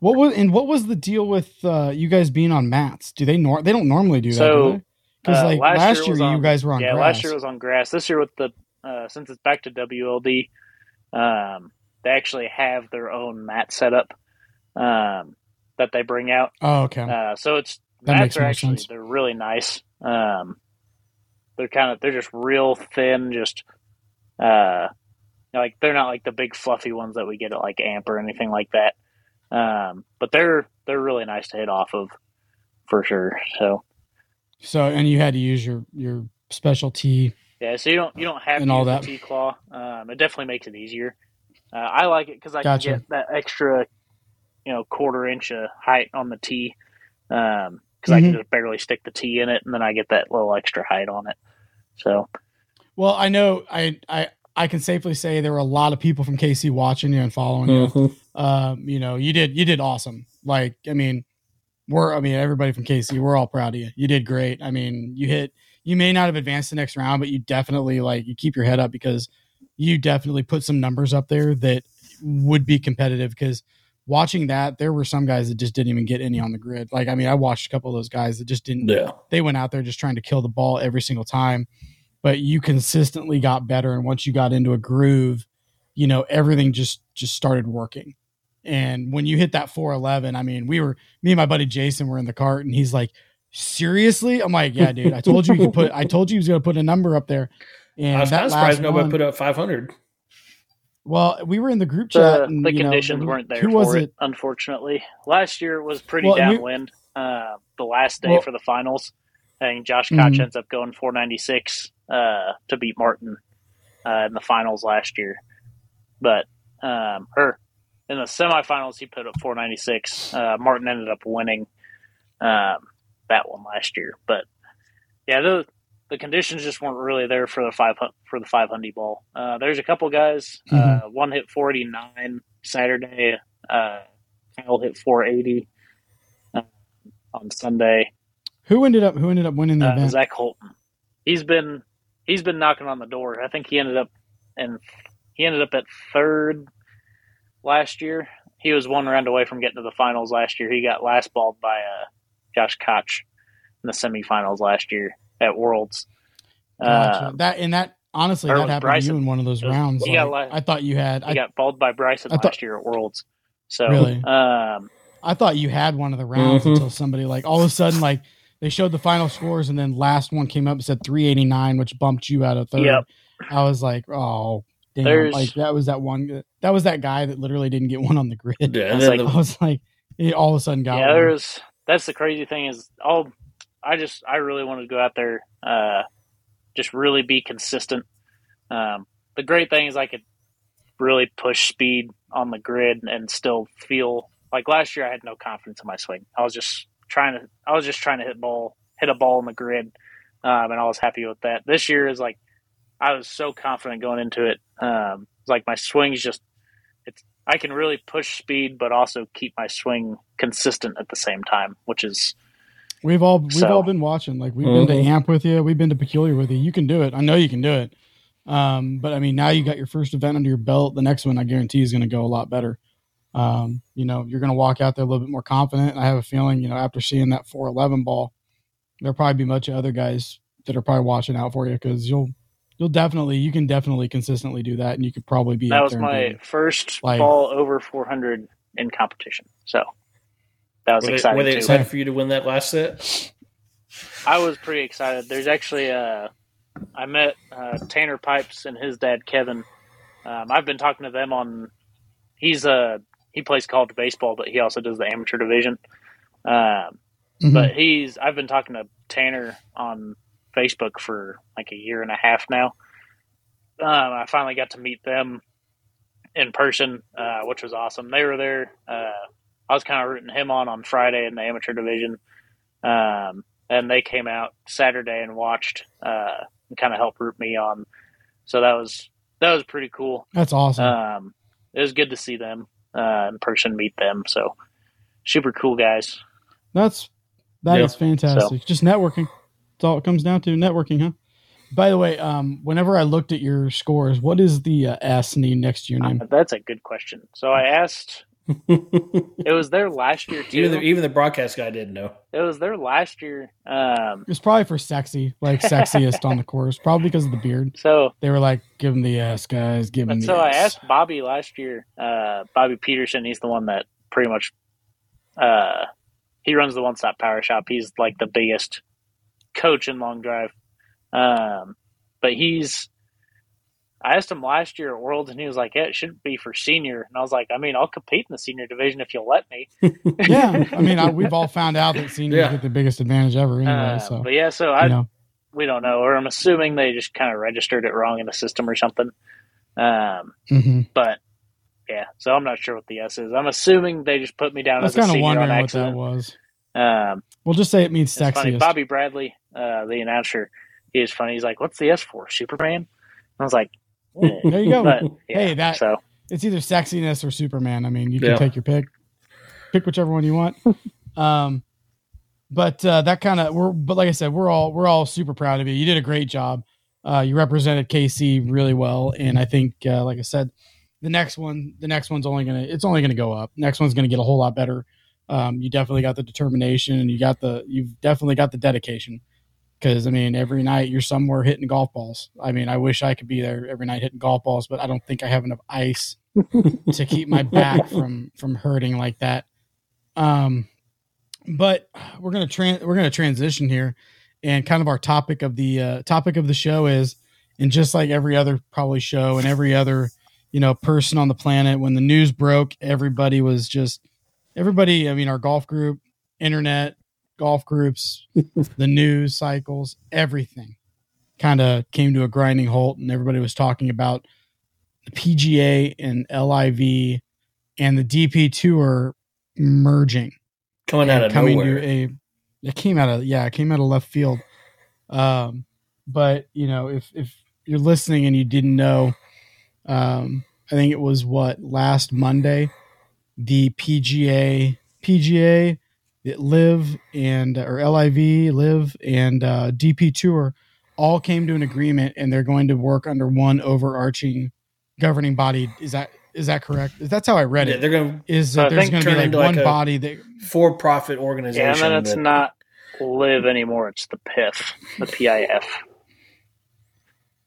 What was and what was the deal with uh, you guys being on mats? Do they nor they don't normally do that? So, Because uh, like last last, year year, was you guys were on yeah, grass. last year was on grass. This year with the uh, since it's back to WLD, um, they actually have their own mat setup um, that they bring out. oh, okay. Uh, so it's That mats are actually sense. they're really nice. Um, they're kind of they're just real thin, just uh, like they're not like the big fluffy ones that we get at like Amp or anything like that. Um, but they're they're really nice to hit off of for sure. So so and you had to use your your specialty. yeah, so you don't you don't have And to all that. Tee Claw. Um, it definitely makes it easier. Uh, I like it because I Gotcha. can get that extra you know quarter inch of height on the tee because I can Mhm. just barely stick the tee in it, and then I get that little extra height on it. So Well, I know I I I can safely say there were a lot of people from KC watching you and following you. Mhm. Um, you know, you did you did awesome. Like, I mean, we're I mean, everybody from KC, we're all proud of you. You did great. I mean, you hit you may not have advanced the next round, but you definitely like you keep your head up because you definitely put some numbers up there that would be competitive because watching that, there were some guys that just didn't even get any on the grid. Like, I mean, I watched a couple of those guys that just didn't Yeah. they went out there just trying to kill the ball every single time but you consistently got better and once you got into a groove you know everything just just started working and when you hit that 411 i mean we were me and my buddy jason were in the cart and he's like seriously i'm like yeah dude i told you you could put i told you he was going to put a number up there and I was that kind of surprised nobody one- put up 500. Well we were in the group chat the, and, the you know, conditions weren't there who was for it it, unfortunately. Last year was pretty Well, we- downwind. Uh, the last day Well- for the finals, I think Josh Koch Mhm. ends up going 496 uh, to beat Martin uh, in the finals last year. But um, or in the semifinals, he put up 496. Uh, Martin ended up winning um, that one last year. But yeah, the the conditions just weren't really there for the five for the five hundred ball. Uh, there's a couple guys. Uh, one hit forty nine Saturday. Uh, Kyle hit 480 uh, on Sunday. who ended up who ended up winning the Uh, event Zach Holton. He's been he's been knocking on the door. I think he ended up and he ended up at third last year. He was one round away from getting to the finals last year. He got last balled by uh, Josh Koch in the semifinals last year at Worlds. Gotcha. Uh, that and that honestly or that was happened to you in one of those rounds he got i thought you had I, got balled by Bryson I thought- last year at Worlds. So, Really? um, I thought you had one of the rounds Mhm. until somebody like all of a sudden like they showed the final scores and then last one came up and said 389 which bumped you out of third. Yep. I was like, "Oh, damn." There's- like that was that one that was that guy that literally didn't get one on the grid. Yeah, It's and then like- the- I was like he all of a sudden got yeah, one. there's that's the crazy thing is all I just I really wanted to go out there, uh, just really be consistent. Um, the great thing is I could really push speed on the grid and still feel like last year I had no confidence in my swing. I was just trying to I was just trying to hit ball hit a ball in the grid, um, and I was happy with that. This year is like I was so confident going into it. Um, it's like my swing's just it's I can really push speed, but also keep my swing consistent at the same time, which is We've all we've So- all been watching. Like we've been to Mhm. Amp with you. We've been to Peculiar with you. You can do it. I know you can do it. Um, but I mean, now you got your first event under your belt. The next one, I guarantee, is going to go a lot better. Um, you know, you're going to walk out there a little bit more confident. I have a feeling, you know, after seeing that 411 ball, there'll probably be much of other guys that are probably watching out for you because you'll you'll definitely you can definitely consistently do that, and you could probably be that was my first Like- ball over 400 in competition. So that was were they, exciting were they too. excited for you to win that last set? I was pretty excited. There's actually uh, I met uh, Tanner Pipes and his dad Kevin. Um, I've been talking to them on. He's a he plays college baseball, but he also does the amateur division. Um, Mhm. but he's I've been talking to Tanner on Facebook for like a year and a half now. Um, I finally got to meet them in person, uh, which was awesome. They were there. Uh, I was kind of rooting him on on Friday in the amateur division, um, and they came out Saturday and watched uh, and kind of helped root me on. So that was that was pretty cool. That's awesome. Um, it was good to see them uh, in person, meet them. So super cool guys. That's that is Yeah. fantastic. Just networking. That's all it comes down to. Networking, huh? By the way, um, whenever I looked at your scores, what is the uh, S need next to your name? Uh, that's a good question. So I asked. It was there last year too. even, the, even the broadcast guy didn't know. it was there last year. Um, It was probably for sexy, like sexiest on the course, probably because of the beard. so They were like, "Give him the ass, guys. Give him But the so I asked Bobby last year, uh, Bobby Peterson, he's the one that pretty much uh, he runs the one stop power shop. He's like the biggest coach in long drive. Um, but he's I asked him last year at Worlds and he was like, Yeah, it shouldn't be for senior and I was like, I mean, I'll compete in the senior division if you'll let me. (laughs) yeah, I mean, I, we've all found out that seniors Yeah. get the biggest advantage ever, anyway. Uh, so but yeah, so I you know, we don't know, or I'm assuming they just kind of registered it wrong in the system or something. Um, mhm. but yeah. So I'm not sure what the S is. I'm assuming they just put me down I was as a kind of senior on wondering what that was. Um, We'll just say it means it's funny. Bobby Bradley, uh, the announcer, he was funny. He's like, "What's the S for? Superman?" I was like. There you go. but yeah, Hey, that- so it's either sexiness or Superman. I mean, you can Yeah. take your pick, pick whichever one you want. (laughs) um, but uh, that kind of we're, but like I said, we're all we're all super proud of you. You did a great job. Uh, you represented KC really well, and I think, uh, like I said, the next one, the next one's only gonna, it's only gonna go up. Next one's gonna get a whole lot better. Um, you definitely got the determination, and you got the, you've definitely got the dedication. Because I mean, every night you're somewhere hitting golf balls. I mean, I wish I could be there every night hitting golf balls, but I don't think I have enough ice (laughs) to keep my back from from hurting like that. Um, but we're gonna tran we're gonna transition here, and kind of our topic of the uh, topic of the show is, and just like every other probably show and every other you know person on the planet, when the news broke, everybody was just everybody. I mean, our golf group, internet, golf groups, (laughs) the news cycles, everything kind of came to a grinding halt, and everybody was talking about the PGA and LIV and the DP Tour merging Coming out of coming nowhere. to a it came out of yeah it came out of left field um but you know if if you're listening and you didn't know um i think it was what last monday the pga pga the live and or liv live and uh dp tour all came to an agreement and they're going to work under one overarching governing body is that is that correct that's how i read Yeah, it they're going to is So I that there's going to be like one like body that for-profit organization. yeah, and then it's that- not live anymore. It's the PIF, the PIF.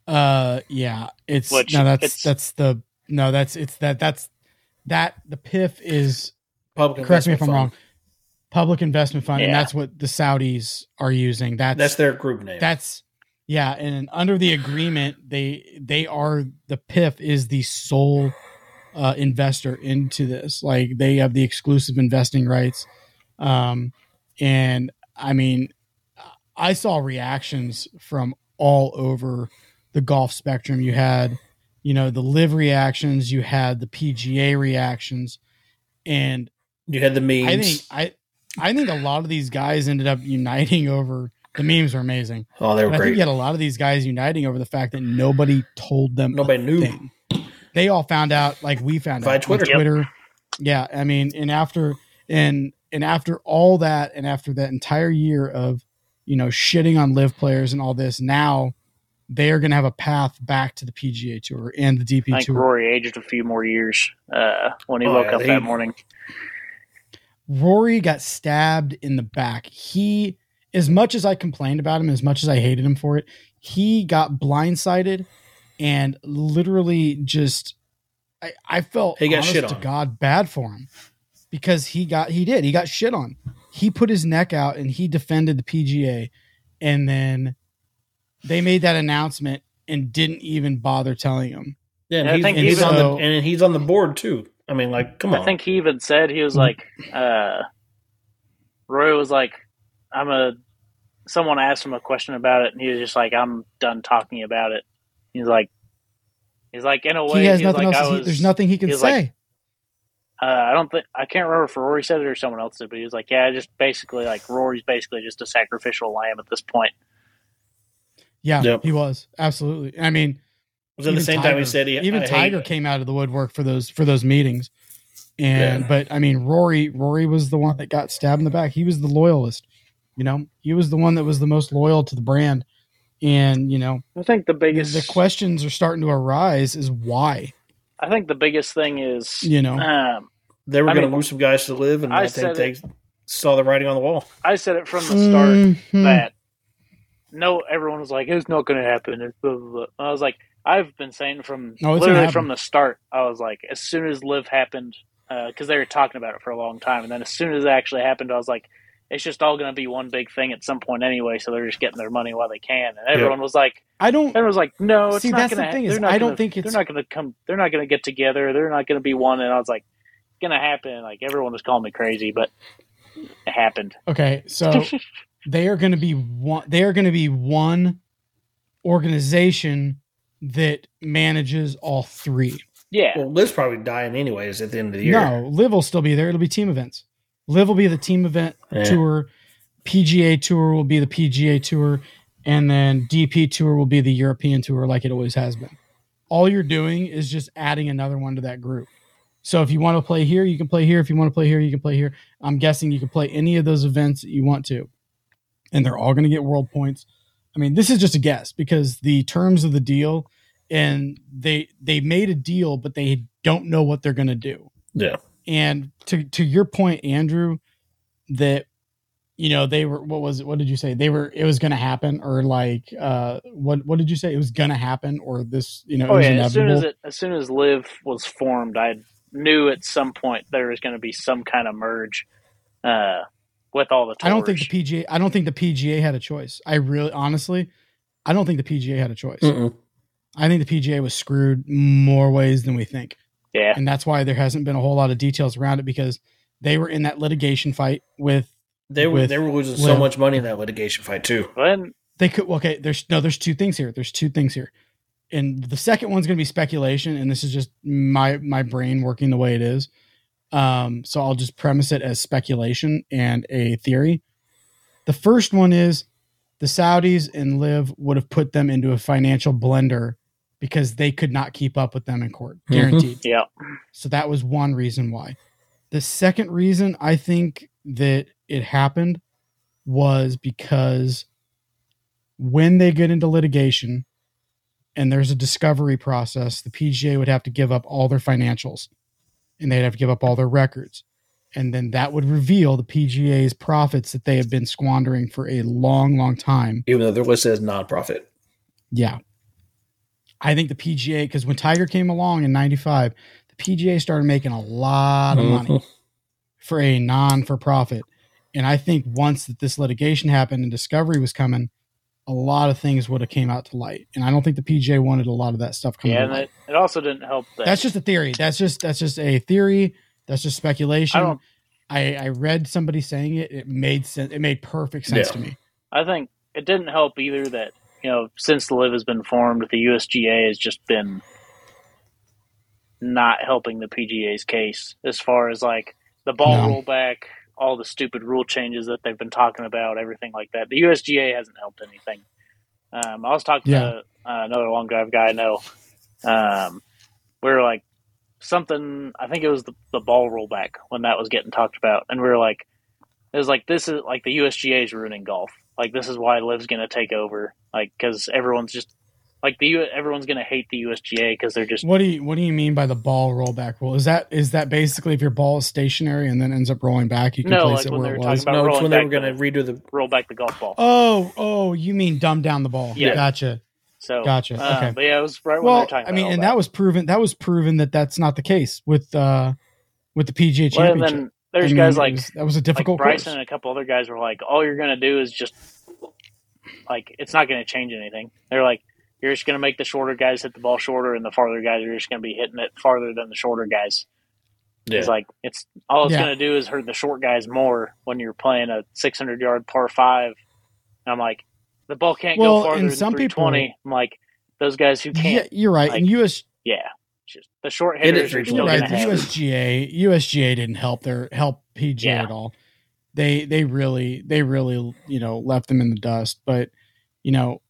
Uh, yeah, it's Which no, that's it's- that's the no, that's it's that that's that the PIF is public. correct me if I'm Investment wrong, Fund. Public investment fund, and that's what the Saudis are using. That's That's their group name. that's yeah, and under the agreement, they they are the PIF is the sole uh, investor into this. Like they have the exclusive investing rights, um, and I mean, I saw reactions from all over the golf spectrum. You had, you know, the LIV reactions, you had the PGA reactions, and you had the memes. I think I I think a lot of these guys ended up uniting over the memes were amazing. oh, they were But I think great. you had a lot of these guys uniting over the fact that nobody told them. Nobody knew. thing. They all found out, like we found Via out on Twitter. Yep. Twitter. Yeah, I mean, and after and and after all that, and after that entire year of you know shitting on LIV players and all this, now they are going to have a path back to the PGA Tour and the DP I think Tour. Rory aged a few more years uh, when he Oh, woke yeah, up they- that morning. Rory got stabbed in the back. He, as much as I complained about him, as much as I hated him for it, he got blindsided and literally just, I, I felt He got honest shit to on. God bad for him because he got, he did, he got shit on. He put his neck out and he defended the PGA, and then they made that announcement and didn't even bother telling him. yeah, and I he's, and he's even on the and he's on the board too. I mean, like, come on. I think he even said he was like, (laughs) uh, Roy was like, I'm a. Someone asked him a question about it, and he was just like, I'm done talking about it. He's like, he's like, in a way, he has nothing like, else. I he- was, there's nothing he can he say. like- Uh, I don't think I can't remember if Rory said it or someone else did, but he was like, "Yeah, just basically like Rory's basically just a sacrificial lamb at this point." yeah, Yep. he was absolutely. I mean, it was at the even same time he said he even I hate- Tiger came out of the woodwork for those for those meetings. And Yeah. but I mean Rory Rory was the one that got stabbed in the back. He was the loyalist. You know, he was the one that was the most loyal to the brand. And, you know, I think the the, biggest the questions are starting to arise is why, I think the biggest thing is you know. um, They were I going to mean, lose some guys to LIV, and I I, think said they saw the writing on the wall. I said it from the start Mhm. that no, everyone was like, "It's not going to happen." Blah, blah, blah. I was like, I've been saying from Oh, literally from the start. I was like, as soon as LIV happened, uh, because they were talking about it for a long time, and then as soon as it actually happened, I was like, it's just all going to be one big thing at some point anyway. So they're just getting their money while they can. And everyone was like, I don't everyone was like, no, it's See, not that's going the to. thing is, they're not I don't think it's- they're not going to come. They're not going to get together. They're not going to be one. And I was like, It's going to happen. Like everyone was calling me crazy, but it happened. Okay, so (laughs) they are going to be one. They are going to be one organization that manages all three. Yeah, Well, Liv's probably dying anyways at the end of the year. No, LIV will still be there. It'll be team events. LIV will be the team event Yeah. tour. PGA tour will be the PGA tour, and then DP tour will be the European tour, like it always has been. All you're doing is just adding another one to that group. So if you want to play here, you can play here. If you want to play here, you can play here. I'm guessing you can play any of those events that you want to, and they're all going to get world points. I mean, this is just a guess because the terms of the deal, and they they made a deal, but they don't know what they're going to do. Yeah. And to to your point, Andrew, that you know they were what was it? What did you say? They were it was going to happen, or like uh, what what did you say? It was going to happen, or this you know it Oh was yeah, as soon as it as soon as LIV was formed, I knew at some point there was going to be some kind of merge uh, with all the. Tours. I don't think the PGA. I don't think the PGA had a choice. I really, honestly, I don't think the PGA had a choice. Mm-mm. I think the PGA was screwed more ways than we think, Yeah, and that's why there hasn't been a whole lot of details around it because they were in that litigation fight with They were With they were losing so much money in that litigation fight too. when they could okay there's no there's two things here there's two things here and the second one's going to be speculation and this is just my my brain working the way it is um so i'll just premise it as speculation and a theory the first one is the saudis and LIV would have put them into a financial blender because they could not keep up with them in court Mhm. guaranteed yeah, so that was one reason why. The second reason I think that it happened was because when they get into litigation and there's a discovery process, the PGA would have to give up all their financials and they'd have to give up all their records. And then that would reveal the PGA's profits that they have been squandering for a long, long time. Even though they're listed as nonprofit. Yeah. I think the PGA, because when Tiger came along in 95, the PGA started making a lot of money Mhm. for a non for profit. And I think once that this litigation happened and discovery was coming, a lot of things would have came out to light. And I don't think the PGA wanted a lot of that stuff coming yeah, to and light. it, it also didn't help that That's just a theory. That's just that's just a theory. That's just speculation. I don't. I, I read somebody saying it. It made sense. It made perfect sense Yeah. to me. I think it didn't help either that you know since the LIV has been formed, the USGA has just been not helping the PGA's case as far as like the ball No. rollback, all the stupid rule changes that they've been talking about, everything like that. The USGA hasn't helped anything. Um, I was talking Yeah. to uh, another long drive guy I know. Um, we were like something. I think it was the, the ball rollback when that was getting talked about, and we were like, it was like this is like the USGA is ruining golf. Like this is why Liv's going to take over. Like because everyone's just like the everyone's going to hate the USGA because they're just What do you what do you mean by the ball rollback rule? Is that is that basically if your ball is stationary and then ends up rolling back, you can No, place like it when where they it were was? talking about No, it's when they were going to redo the. roll back the golf ball. Oh, oh, you mean dumb down the ball? Yeah. gotcha, So gotcha. uh, okay. but yeah, it was right when they well, were talking. I mean, about and all that was proven. That was proven that that's not the case with uh with the PGA Well, and then there's I mean, guys like was- that was a like difficult Bryson course. and a couple other guys were like, all you're going to do is just like it's not going to change anything. They're like, you're just going to make the shorter guys hit the ball shorter, and the farther guys are just going to be hitting it farther than the shorter guys. Yeah. It's like it's all it's Yeah. going to do is hurt the short guys more when you're playing a 600 yard par five. And I'm like, the ball can't Well, go farther and than some people- 320. I'm like, those guys who can't, you're right. like, and US, yeah, just the short Hit it hitters are still you're right. The have. USGA USGA didn't help their help PGA Yeah. at all. They they really they really you know left them in the dust. But you know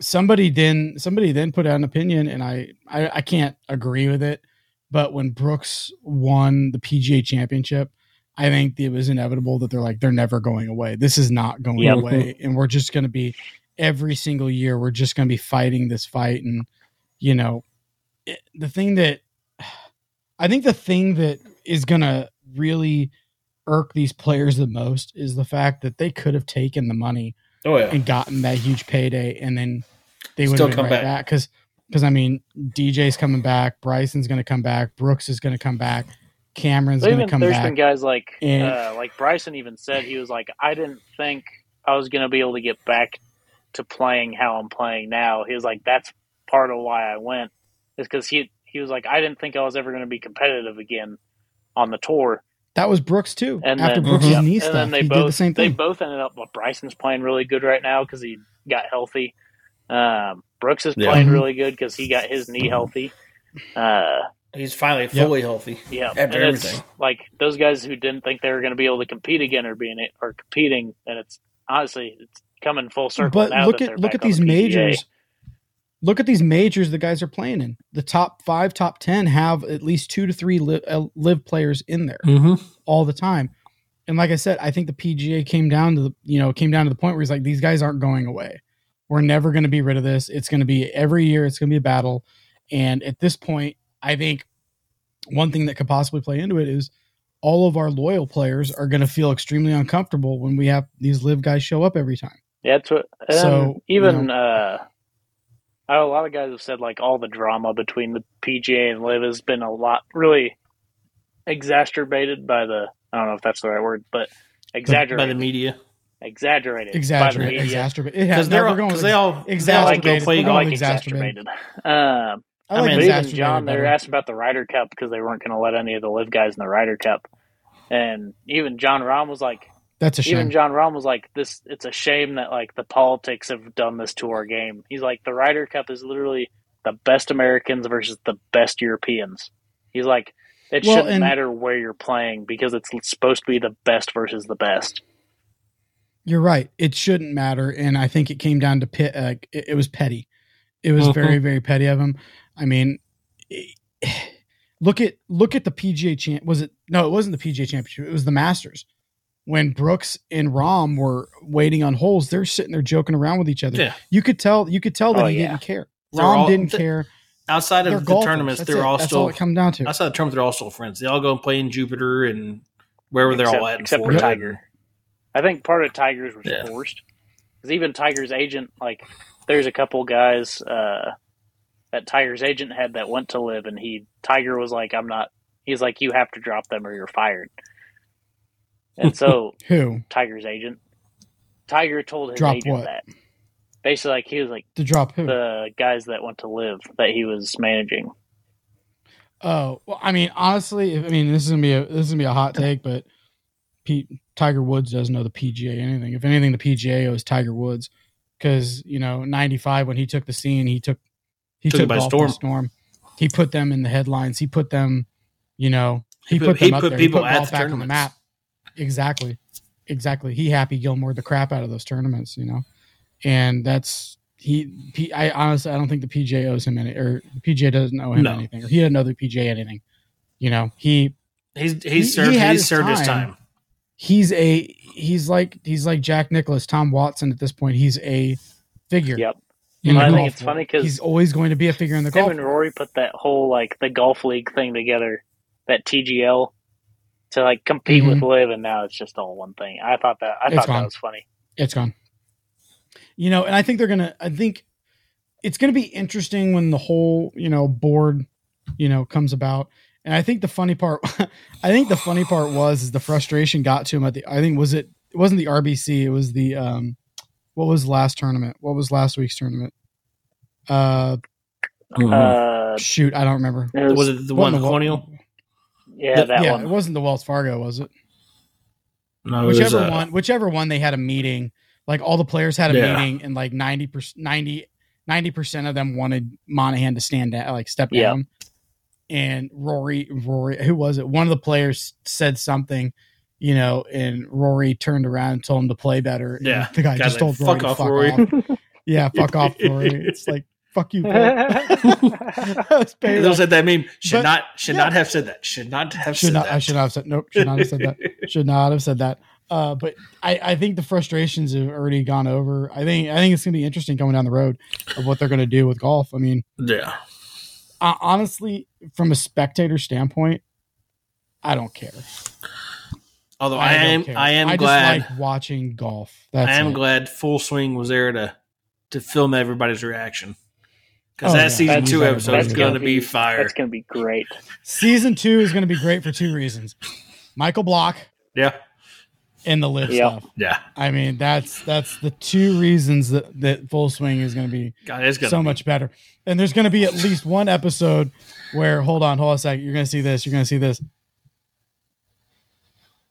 somebody then somebody then put out an opinion, and I I, I can't agree with it. But when Brooks won the PGA Championship, I think it was inevitable that they're like they're never going away. This is not going away, and we're just going to be every single year. We're just going to be fighting this fight, and you know it, the thing that (sighs) I think the thing that is going to really irk these players the most is the fact that they could have taken the money oh yeah. and gotten that huge payday, and then they would Still come right back. back because because I mean DJ's coming back, Bryson's going to come back, Brooks is going to come back, Cameron's going to even come there's back. There's been guys like And- uh, like Bryson even said he was like I didn't think I was going to be able to get back to playing how I'm playing now. He was like that's part of why I went is because he he was like I didn't think I was ever going to be competitive again on the tour. That was Brooks too. And After then, Brooks' Mhm. knee and then they he both did the same thing. they both ended up. Well, Bryson's playing really good right now because he got healthy. Um, Brooks is Yeah. playing really good because he got his knee healthy. Uh, He's finally fully healthy. Yeah, After and it's everything. like those guys who didn't think they were going to be able to compete again are being are competing, and it's honestly it's coming full circle. But now look that at look at these the PGA. majors. Look at these majors the guys are playing in. The top five, top ten have at least two to three LIV, uh, LIV players in there Mm-hmm. all the time. And like I said, I think the PGA came down to the you know came down to the point where he's like, these guys aren't going away. We're never going to be rid of this. It's going to be every year. It's going to be a battle. And at this point, I think one thing that could possibly play into it is all of our loyal players are going to feel extremely uncomfortable when we have these LIV guys show up every time. Yeah, that's what. And So, even you uh, I know a lot of guys have said like all the drama between the PGA and LIV has been a lot really exacerbated by the. I don't know if that's the right word, but exaggerated By the media. exaggerated. Exaggerate, by the media. It Because has, they're no, all, going they all, they all exacerbated. go play golf. like exacerbated. exacerbated. Um, I I mean, even exacerbated John, they were asked about the Ryder Cup because they weren't going to let any of the LIV guys in the Ryder Cup, and even Jon Rahm was like, That's a shame. even Jon Rahm was like, "This, it's a shame that like the politics have done this to our game." He's like, "The Ryder Cup is literally the best Americans versus the best Europeans." He's like, "It Well, shouldn't and- matter where you're playing because it's supposed to be the best versus the best." You're right. It shouldn't matter, and I think it came down to pit. Uh, it, it was petty. It was very, very petty of him. I mean, it- (sighs) look at look at the PGA champ. Was it no? It wasn't the PGA championship. It was the Masters. When Brooks and Rahm were waiting on holes, they're sitting there joking around with each other. Yeah. You could tell. You could tell that Oh, he yeah. didn't care. They're Rahm all- didn't th- care. Outside They're of the golfers. tournaments, That's they're it. all That's still all it comes down to. outside of the tournament. They're all still friends. They all go and play in Jupiter and wherever they're all at. except for Florida. Tiger. I think part of Tiger's was Yeah. forced because even Tiger's agent, like, there's a couple guys uh, that Tiger's agent had that went to LIV, and he Tiger was like, "I'm not." He's like, "You have to drop them or you're fired." And so (laughs) Who Tiger's agent, Tiger told his Drop agent what? that basically, like, he was like to drop who? the guys that went to LIV that he was managing. Oh well, I mean, honestly, I mean this is gonna be a this is gonna be a hot take, but Pete, Tiger Woods doesn't know the PGA anything. If anything, the PGA owes Tiger Woods because you know '95 when he took the scene, he took he Took took, by storm. storm. He put them in the headlines. He put them, you know, he, He put, put- them he up put there. people he put at golf the back on the map. Exactly, exactly. He happy Gilmore the crap out of those tournaments, you know, and that's he. P, I honestly, I don't think the PJ owes him any, or the PGA doesn't owe him No. anything, or he doesn't owe the PJ anything. You know, he He's He- served he he's his served his time. time. he's a he's like he's like Jack Nicklaus, Tom Watson at this point. He's a figure. Yep. in the I think golf it's funny because he's always going to be a figure in the Him golf. and. Rory put that whole like the golf league thing together, that TGL, to like compete with LIV, and now it's just all one thing. I thought that I It's thought gone. that was funny. It's gone. You know, and I think they're gonna. I think it's gonna be interesting when the whole you know board, you know, comes about. And I think the funny part, (laughs) I think the funny part was is the frustration got to him at the. I think was it. It wasn't the RBC. It was the um, what was last tournament? What was last week's tournament? Uh. Uh, shoot, I don't remember. it was, was it the one Wel- Colonial? Yeah, that yeah, one. it wasn't the Wells Fargo, was it? No, it was, whichever uh, one whichever one they had a meeting like all the players had a Yeah. meeting and like 90% 90 percent of them wanted monahan to stand down like step Yeah. down and rory rory who was it one of the players said something you know and rory turned around and told him to play better and Yeah. the guy Guy's just like, told rory "Fuck off, fuck Rory." off yeah fuck off (laughs) rory it's like fuck you (laughs) Paul. (laughs) I Those said that meme should But- not should yeah. not have said that. Should not have should said not that. i should not have said nope should not have said that (laughs) should not have said that. Uh, but I, I think the frustrations have already gone over. I think I think it's gonna be interesting coming down the road of what they're gonna do with golf. I mean, yeah. uh, honestly, from a spectator standpoint, I don't care. Although I, don't am care. I am I glad just like watching golf. That's I am it. glad Full Swing was there to to film everybody's reaction. Because Oh, that yeah. season That's- two that's episode is gonna going to be- be fire. That's gonna be great. Season two is gonna be great for two reasons: Michael Block Yeah, and the LIV Yep. stuff. yeah. I mean, that's that's the two reasons that that Full Swing is gonna be God, it's gonna so be- much better. And there's going to be at least one episode where, hold on, hold on a second. You're going to see this. You're going to see this.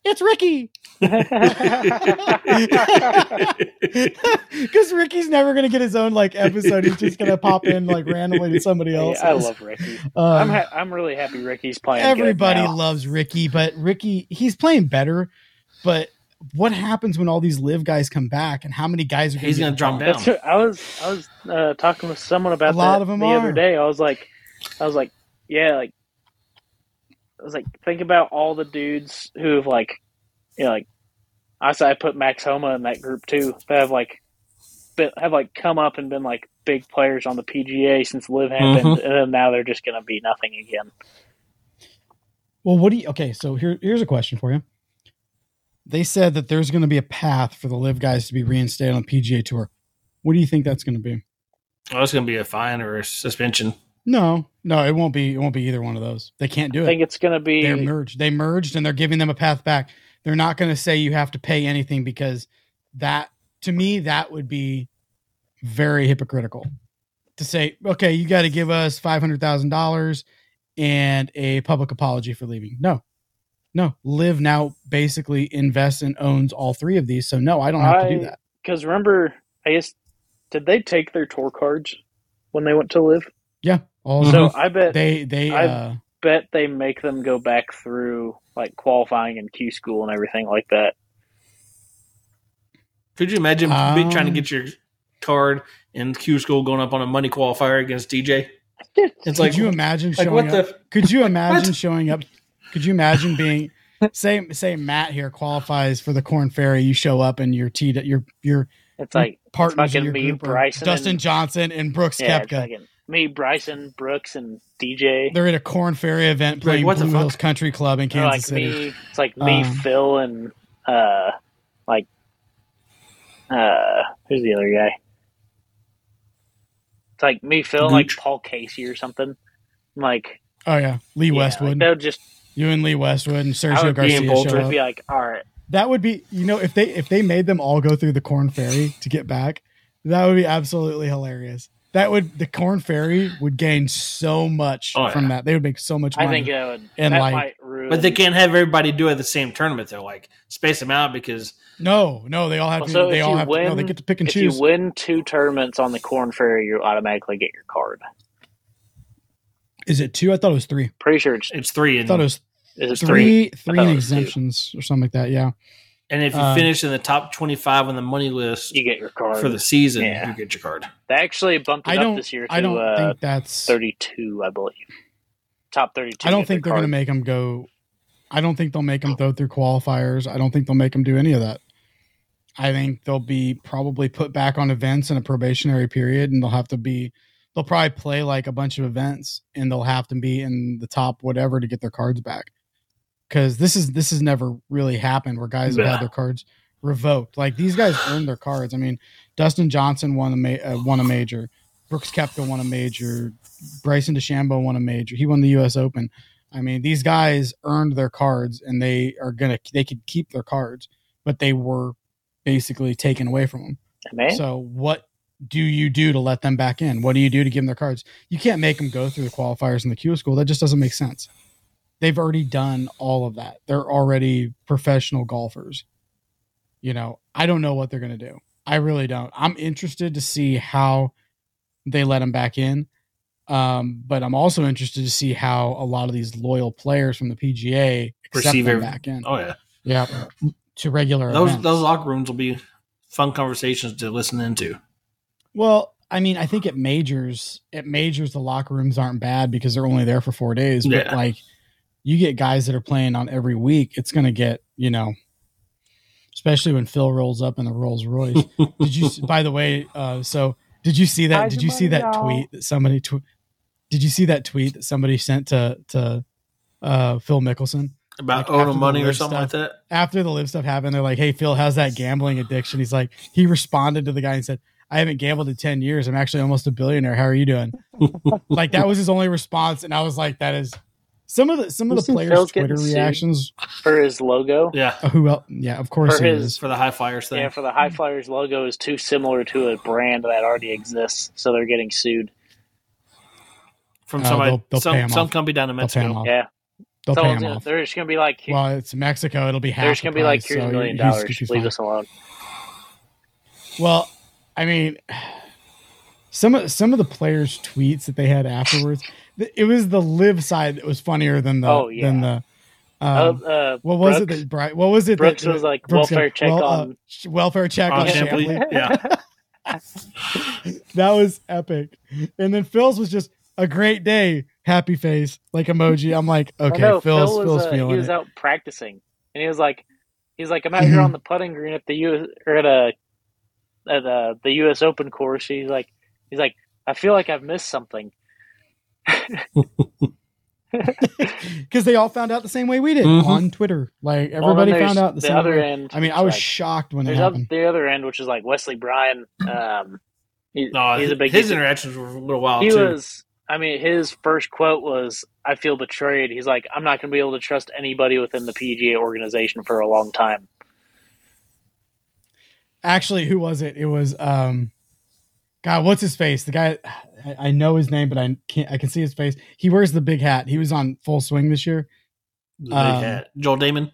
It's Ricky. (laughs) Because Ricky's never gonna get his own like episode. He's just gonna pop in like (laughs) randomly to somebody Yeah, else. I love Ricky. Um, I'm ha- I'm really happy Ricky's playing. good everybody now. loves Ricky, but Ricky he's playing better. But what happens when all these LIV guys come back, and how many guys are He's gonna drop down. That's what, I was I was uh, talking with someone about A lot that of 'em the are. other day. I was like, I was like, yeah, like I was like, think about all the dudes who have like, you know, like I said, I put Max Homa in that group too. That have like, been, have like come up and been like big players on the PGA since LIV happened, mm-hmm. and then now they're just gonna be nothing again. Well, what do you? Okay, so here here's a question for you. They said that there's going to be a path for the LIV guys to be reinstated on the PGA Tour. What do you think that's going to be? Oh, it's gonna be a fine or a suspension. No, no, it won't be. It won't be either one of those. They can't do I it. I think it's gonna be They're merged. They merged, and they're giving them a path back. They're not going to say you have to pay anything because that, to me, that would be very hypocritical. To say, okay, you got to give us five hundred thousand dollars and a public apology for leaving. No, no. LIV now basically invests and owns all three of these, so no, I don't have to do that. because remember, I guess did they take their tour cards when they went to LIV? Yeah, all. So I bet they they I- uh, bet they make them go back through like qualifying and Q school and everything like that. Could you imagine Um, trying to get your card in Q school going up on a money qualifier against DJ? (laughs) It's could like you imagine like showing what up? the Could you (laughs) imagine What? showing up? Could you imagine being say say Matt here qualifies for the Corn Ferry? You show up and your T your your It's like partners in fucking your me, group Bryson Dustin and- Johnson and Brooks yeah, it's Koepka. fucking me, Bryson, Brooks, and DJ. They're at a Corn Ferry event Like, playing what the Blue? Hills Country Club in They're Kansas like City. me. It's like me, Um, Phil, and uh, like uh, who's the other guy? It's like me, Phil, and like Paul Casey or something. I'm like Oh yeah, Lee yeah, like, Westwood. they'll just you and Lee Westwood and I Sergio would be Garcia Boulder. show would up. be like, all right, That would be you know if they if they made them all go through the Corn Ferry to get back, that would be absolutely hilarious. That would the Corn Ferry would gain so much Oh, from yeah. that. They would make so much money. I think that would And, that like- might ruin. But they can't have everybody do it at the same tournament though. Like space them out because No, no, they all have Well, to. so they if all you have to. No, win- they get to pick and if choose. you win two tournaments on the Corn Ferry, you automatically get your card. Is it two? I thought it was three. Pretty sure it's it's three I thought it was is it three. three, three, it was two. exemptions or something like that. Yeah. And if you Uh, finish in the top twenty five on the money list You get your card for the season, Yeah. you get your card. They actually bumped it I up this year to I don't uh, think that's. thirty-two, I believe. Top thirty-two. I don't think they're going to make them go. I don't think they'll make them go through qualifiers. I don't think they'll make them do any of that. I think they'll be probably put back on events in a probationary period, and they'll have to be. They'll probably play like a bunch of events, and they'll have to be in the top whatever to get their cards back. Because this is this has never really happened where guys have Yeah. had their cards revoked. Like these guys earned their cards. I mean, Dustin Johnson won a ma- uh, won a major. Brooks Koepka won a major. Bryson DeChambeau won a major. He won the U.S. Open. I mean, these guys earned their cards, and they are gonna they could keep their cards, but they were basically taken away from them. Man, So what do you do to let them back in? What do you do to give them their cards? You can't make them go through the qualifiers in the Q school. That just doesn't make sense. They've already done all of that. They're already professional golfers. You know, I don't know what they're going to do. I really don't. I'm interested to see how they let them back in. Um, but I'm also interested to see how a lot of these loyal players from the PGA accept them back in. Oh yeah, Yeah, to regular those events. those locker rooms will be fun conversations to listen into. Well, I mean, I think at majors, at majors, the locker rooms aren't bad because they're only there for four days. But Yeah. like, you get guys that are playing on every week, it's going to get you know, especially when Phil rolls up in the Rolls Royce. (laughs) did you? By the way, uh, so did you see that? Hide Did you see that y'all. tweet that somebody? Tw- did you see that tweet that somebody sent to to uh, Phil Mickelson? About Like, after owning money or something stuff. like that. after the LIV stuff happened, they're like, "Hey, Phil, how's that gambling addiction?" He's like, he responded to the guy and said, "I haven't gambled in ten years. I'm actually almost a billionaire. How are you doing?" (laughs) like that was his only response, and I was like, "That is some of the some of You the players' Phil's Twitter reactions." for his logo. Yeah, Uh, who else? Yeah, of course For he his- is. for the high flyers thing. Yeah, for the High Flyers logo is too similar to a brand that already exists, so they're getting sued. From Oh, somebody, they'll- they'll pay some off. company down in They'll pay 'em Mexico. off. Yeah, They'll So pay him off. they're just gonna be like, Well, it's Mexico. It'll be half. they're just the gonna be like, price, here's so a million he's- dollars. he's Leave fine. us alone. Well, I mean, (sighs) some of some of the players' tweets that they had afterwards, th- it was the LIV side that was funnier than the Oh, yeah. than the. Uh, Um, uh, what was Brooks, it that Bri- What was it? Brooks that, was like Brooks welfare got- check well, uh, on. sh- welfare check On on Chamblee. Chamblee. Yeah. (laughs) that was epic. And then Phil's was just a great day, happy face, like emoji. I'm like, okay, no, Phil's Phil was, Phil's uh, he was it. out practicing, and he was like, he's like, I'm out here on (clears throat) the putting green at the U or at a at uh, the U.S. Open course. He's like, he's like, I feel like I've missed something. Because they all found out the same way we did Mhm. on Twitter. Like everybody then found out the, the same other way. end. I mean, I was like, shocked when there's oth- happened. the other end, which is like Wesley Bryan. Um, he- No, he's a big. his interactions were a little wild he too. was. I mean, his first quote was, "I feel betrayed." He's like, "I'm not going to be able to trust anybody within the PGA organization for a long time." Actually, who was it? It was um, God, what's his face? The guy I, I know his name, but I can't. I can see his face. He wears the big hat. He was on Full Swing this year. The big um, hat. Joel Dahmen.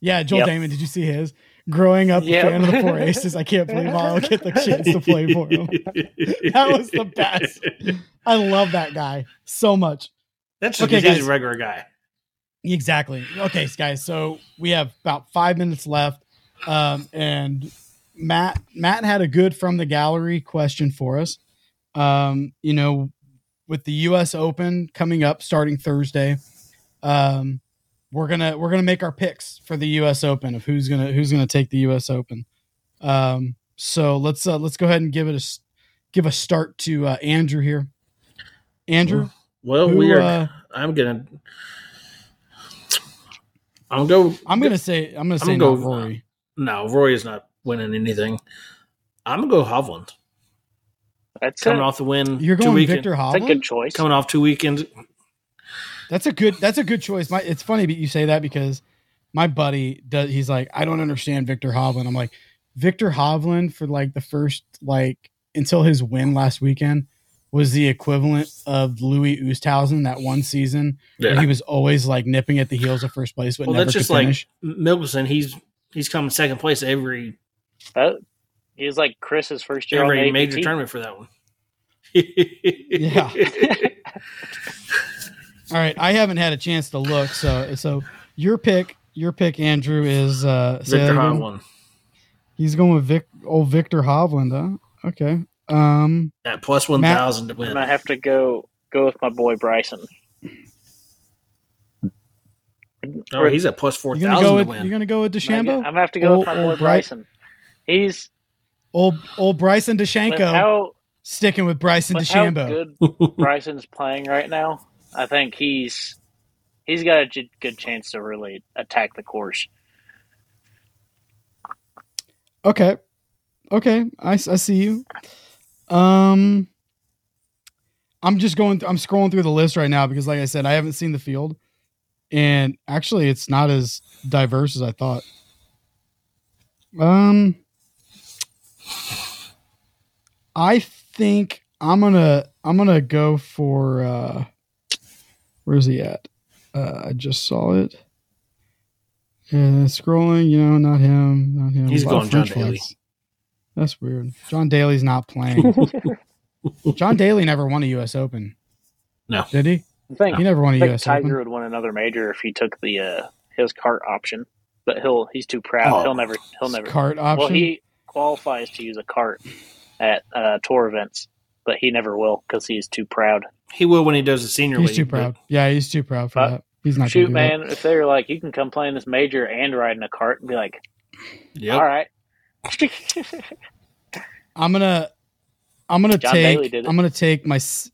Yeah, Joel Yep. Dahmen. Did you see his? Growing up Yep. a fan of the Four Aces, I can't believe I'll get the chance to play for him. (laughs) That was the best. I love that guy so much. That's Okay, because he's guys. a regular guy. Exactly. Okay, guys. So we have about five minutes left, um, and Matt Matt had a good from the gallery question for us. Um, you know, with the U.S. Open coming up starting Thursday, um, we're gonna we're gonna make our picks for the U.S. Open of who's gonna who's gonna take the U.S. Open. Um, so let's uh, let's go ahead and give it a s- give a start to uh, Andrew here. Andrew, Well, who, we are. uh, I'm gonna. I'm gonna go. I'm gonna say I'm gonna I'm say gonna not go- Rory. No, Roy is not winning anything. I'm gonna go Hovland. That's Coming it. off the win. You're two going weekend- Viktor That's a Hovland. good choice. Coming off two weekends. That's a good. That's a good choice. My, it's funny that you say that because my buddy does. He's like, I don't understand Viktor Hovland. I'm like, Viktor Hovland for like the first like until his win last weekend was the equivalent of Louis Oosthuizen that one season where Yeah. he was always like nipping at the heels of first place, but Well, never that's could just like finish. He's he's coming second place every That, he was like Chris's first year on every the major tournament for that one. Yeah. (laughs) All right, I haven't had a chance to look. So so your pick, your pick, Andrew is uh, Viktor again? Hovland He's going with Vic, old Viktor Hovland, huh? Okay. Um, at plus one thousand to I'm win. gonna have to go go with my boy Bryson. Oh, he's at plus four you're gonna go to with win. you're gonna go with I'm gonna have to go with my boy old Bryson. He's old old Bryson with how sticking with Bryson with how good (laughs) Bryson's playing right now. I think he's he's got a j- good chance to really attack the course. Okay, okay, I, I see you. Um, I'm just going. I'm scrolling through the list right now because, like I said, I haven't seen the field, and actually, it's not as diverse as I thought. Um, I think I'm gonna I'm gonna go for uh, where's he at? Uh, I just saw it. Uh, scrolling, you know, not him, not him. He's A lot of going John Daly. flags. That's weird. John Daly's not playing. (laughs) John Daly never won a U.S. Open. No. did he? I think, He never won a I think U.S. Tiger Open. would win another major if he took the uh, his cart option, but he'll he's too proud. Oh. he'll never he'll never. Cart option. Well, he qualifies to use a cart at uh, tour events, but he never will because he's too proud. He will when he does the senior he's league. too but- proud. Yeah, he's too proud for Uh, that. He's not Shoot, gonna do man! If they're like, you can come play in this major and ride in a cart, and be like, Yep. all right. that. (laughs) I'm gonna, I'm gonna John Daly take, did it. I'm gonna take my, s-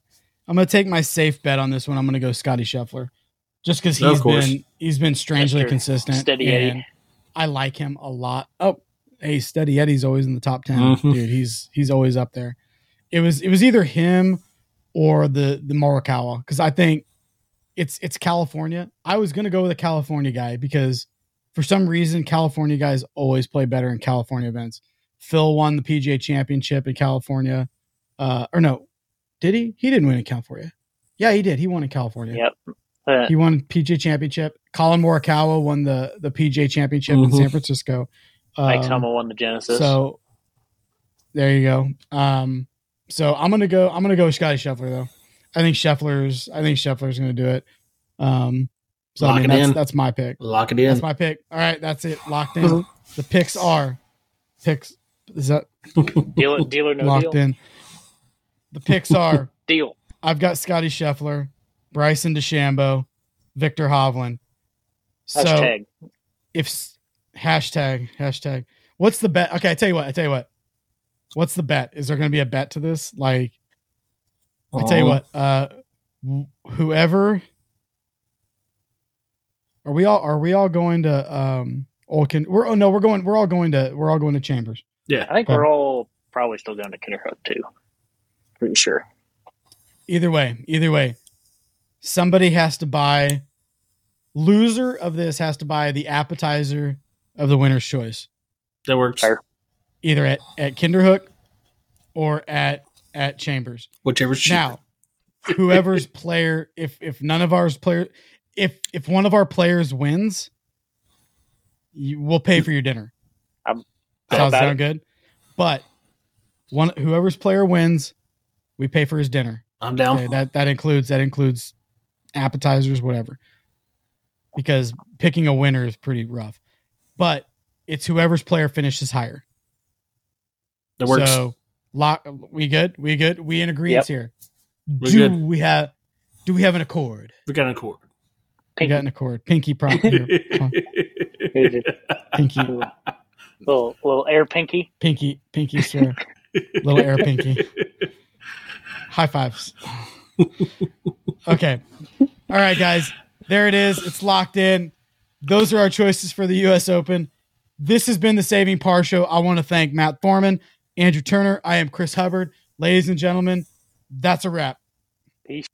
I'm gonna take my safe bet on this one. I'm gonna go Scottie Scheffler, just because Of he's course. been, he's been strangely Mr. consistent. Steady and I like him a lot. Oh, hey, Steady Eddie's always in the top 10 Mhm. dude. He's he's always up there. It was it was either him or the the Morikawa because I think it's it's California. I was gonna go with a California guy because for some reason California guys always play better in California events. Phil won the PGA Championship in California, uh, or no, did he? He didn't win in California. Yeah, he did. He won in California. Yep. Uh, He won PJ championship. Collin Morikawa won the the PJ championship in Mhm. San Francisco. Mike Um, Homa won the Genesis. So there you go. Um, so I'm gonna go. I'm gonna go with Scottie Scheffler though. I think Scheffler's. I think Scheffler's gonna do it. Um, so I Lock mean it that's in. that's my pick. Lock it in. That's my pick. All right, that's it. Locked in. (laughs) the picks are picks. Is that deal, (laughs) deal or no locked deal? in? The picks are. (laughs) Deal. I've got Scottie Scheffler, Bryson DeChambeau, Viktor Hovland. So Hashtag. if s- hashtag hashtag what's the bet okay i tell you what i tell you what what's the bet is there going to be a bet to this like i tell you Oh. what uh whoever are we all are we all going to um Olkin? we're oh no we're going we're all going to we're all going to chambers Yeah. I think we're all probably still going to Kinderhook too. Pretty sure. either way either way somebody has to buy loser of this has to buy the appetizer of the winner's choice That works. Fair. either at at Kinderhook or at at Chambers. Whichever's cheaper. Now, whoever's (laughs) player, if if none of ours player, if if one of our players wins, you will pay for your dinner. I'm- Sounds sound good, but one whoever's player wins, we pay for his dinner. I'm down. Okay, that that includes that includes appetizers, whatever. Because picking a winner is pretty rough, but it's whoever's player finishes higher. That works. So, lock. We good? We good? We in agreement Yep. here? We're do good. we have? Do we have an accord? we got an accord. We got an accord. Pinky prom. here. (laughs) Pinky, little little air pinky. pinky, pinky, sir. Little air pinky. High fives. okay. All right, guys. There it is. It's locked in. Those are our choices for the U.S. Open. This has been the Saving Par Show. I want to thank Matt Thorman, Andrew Turner. I am Chris Hubbard. Ladies and gentlemen, that's a wrap. Peace.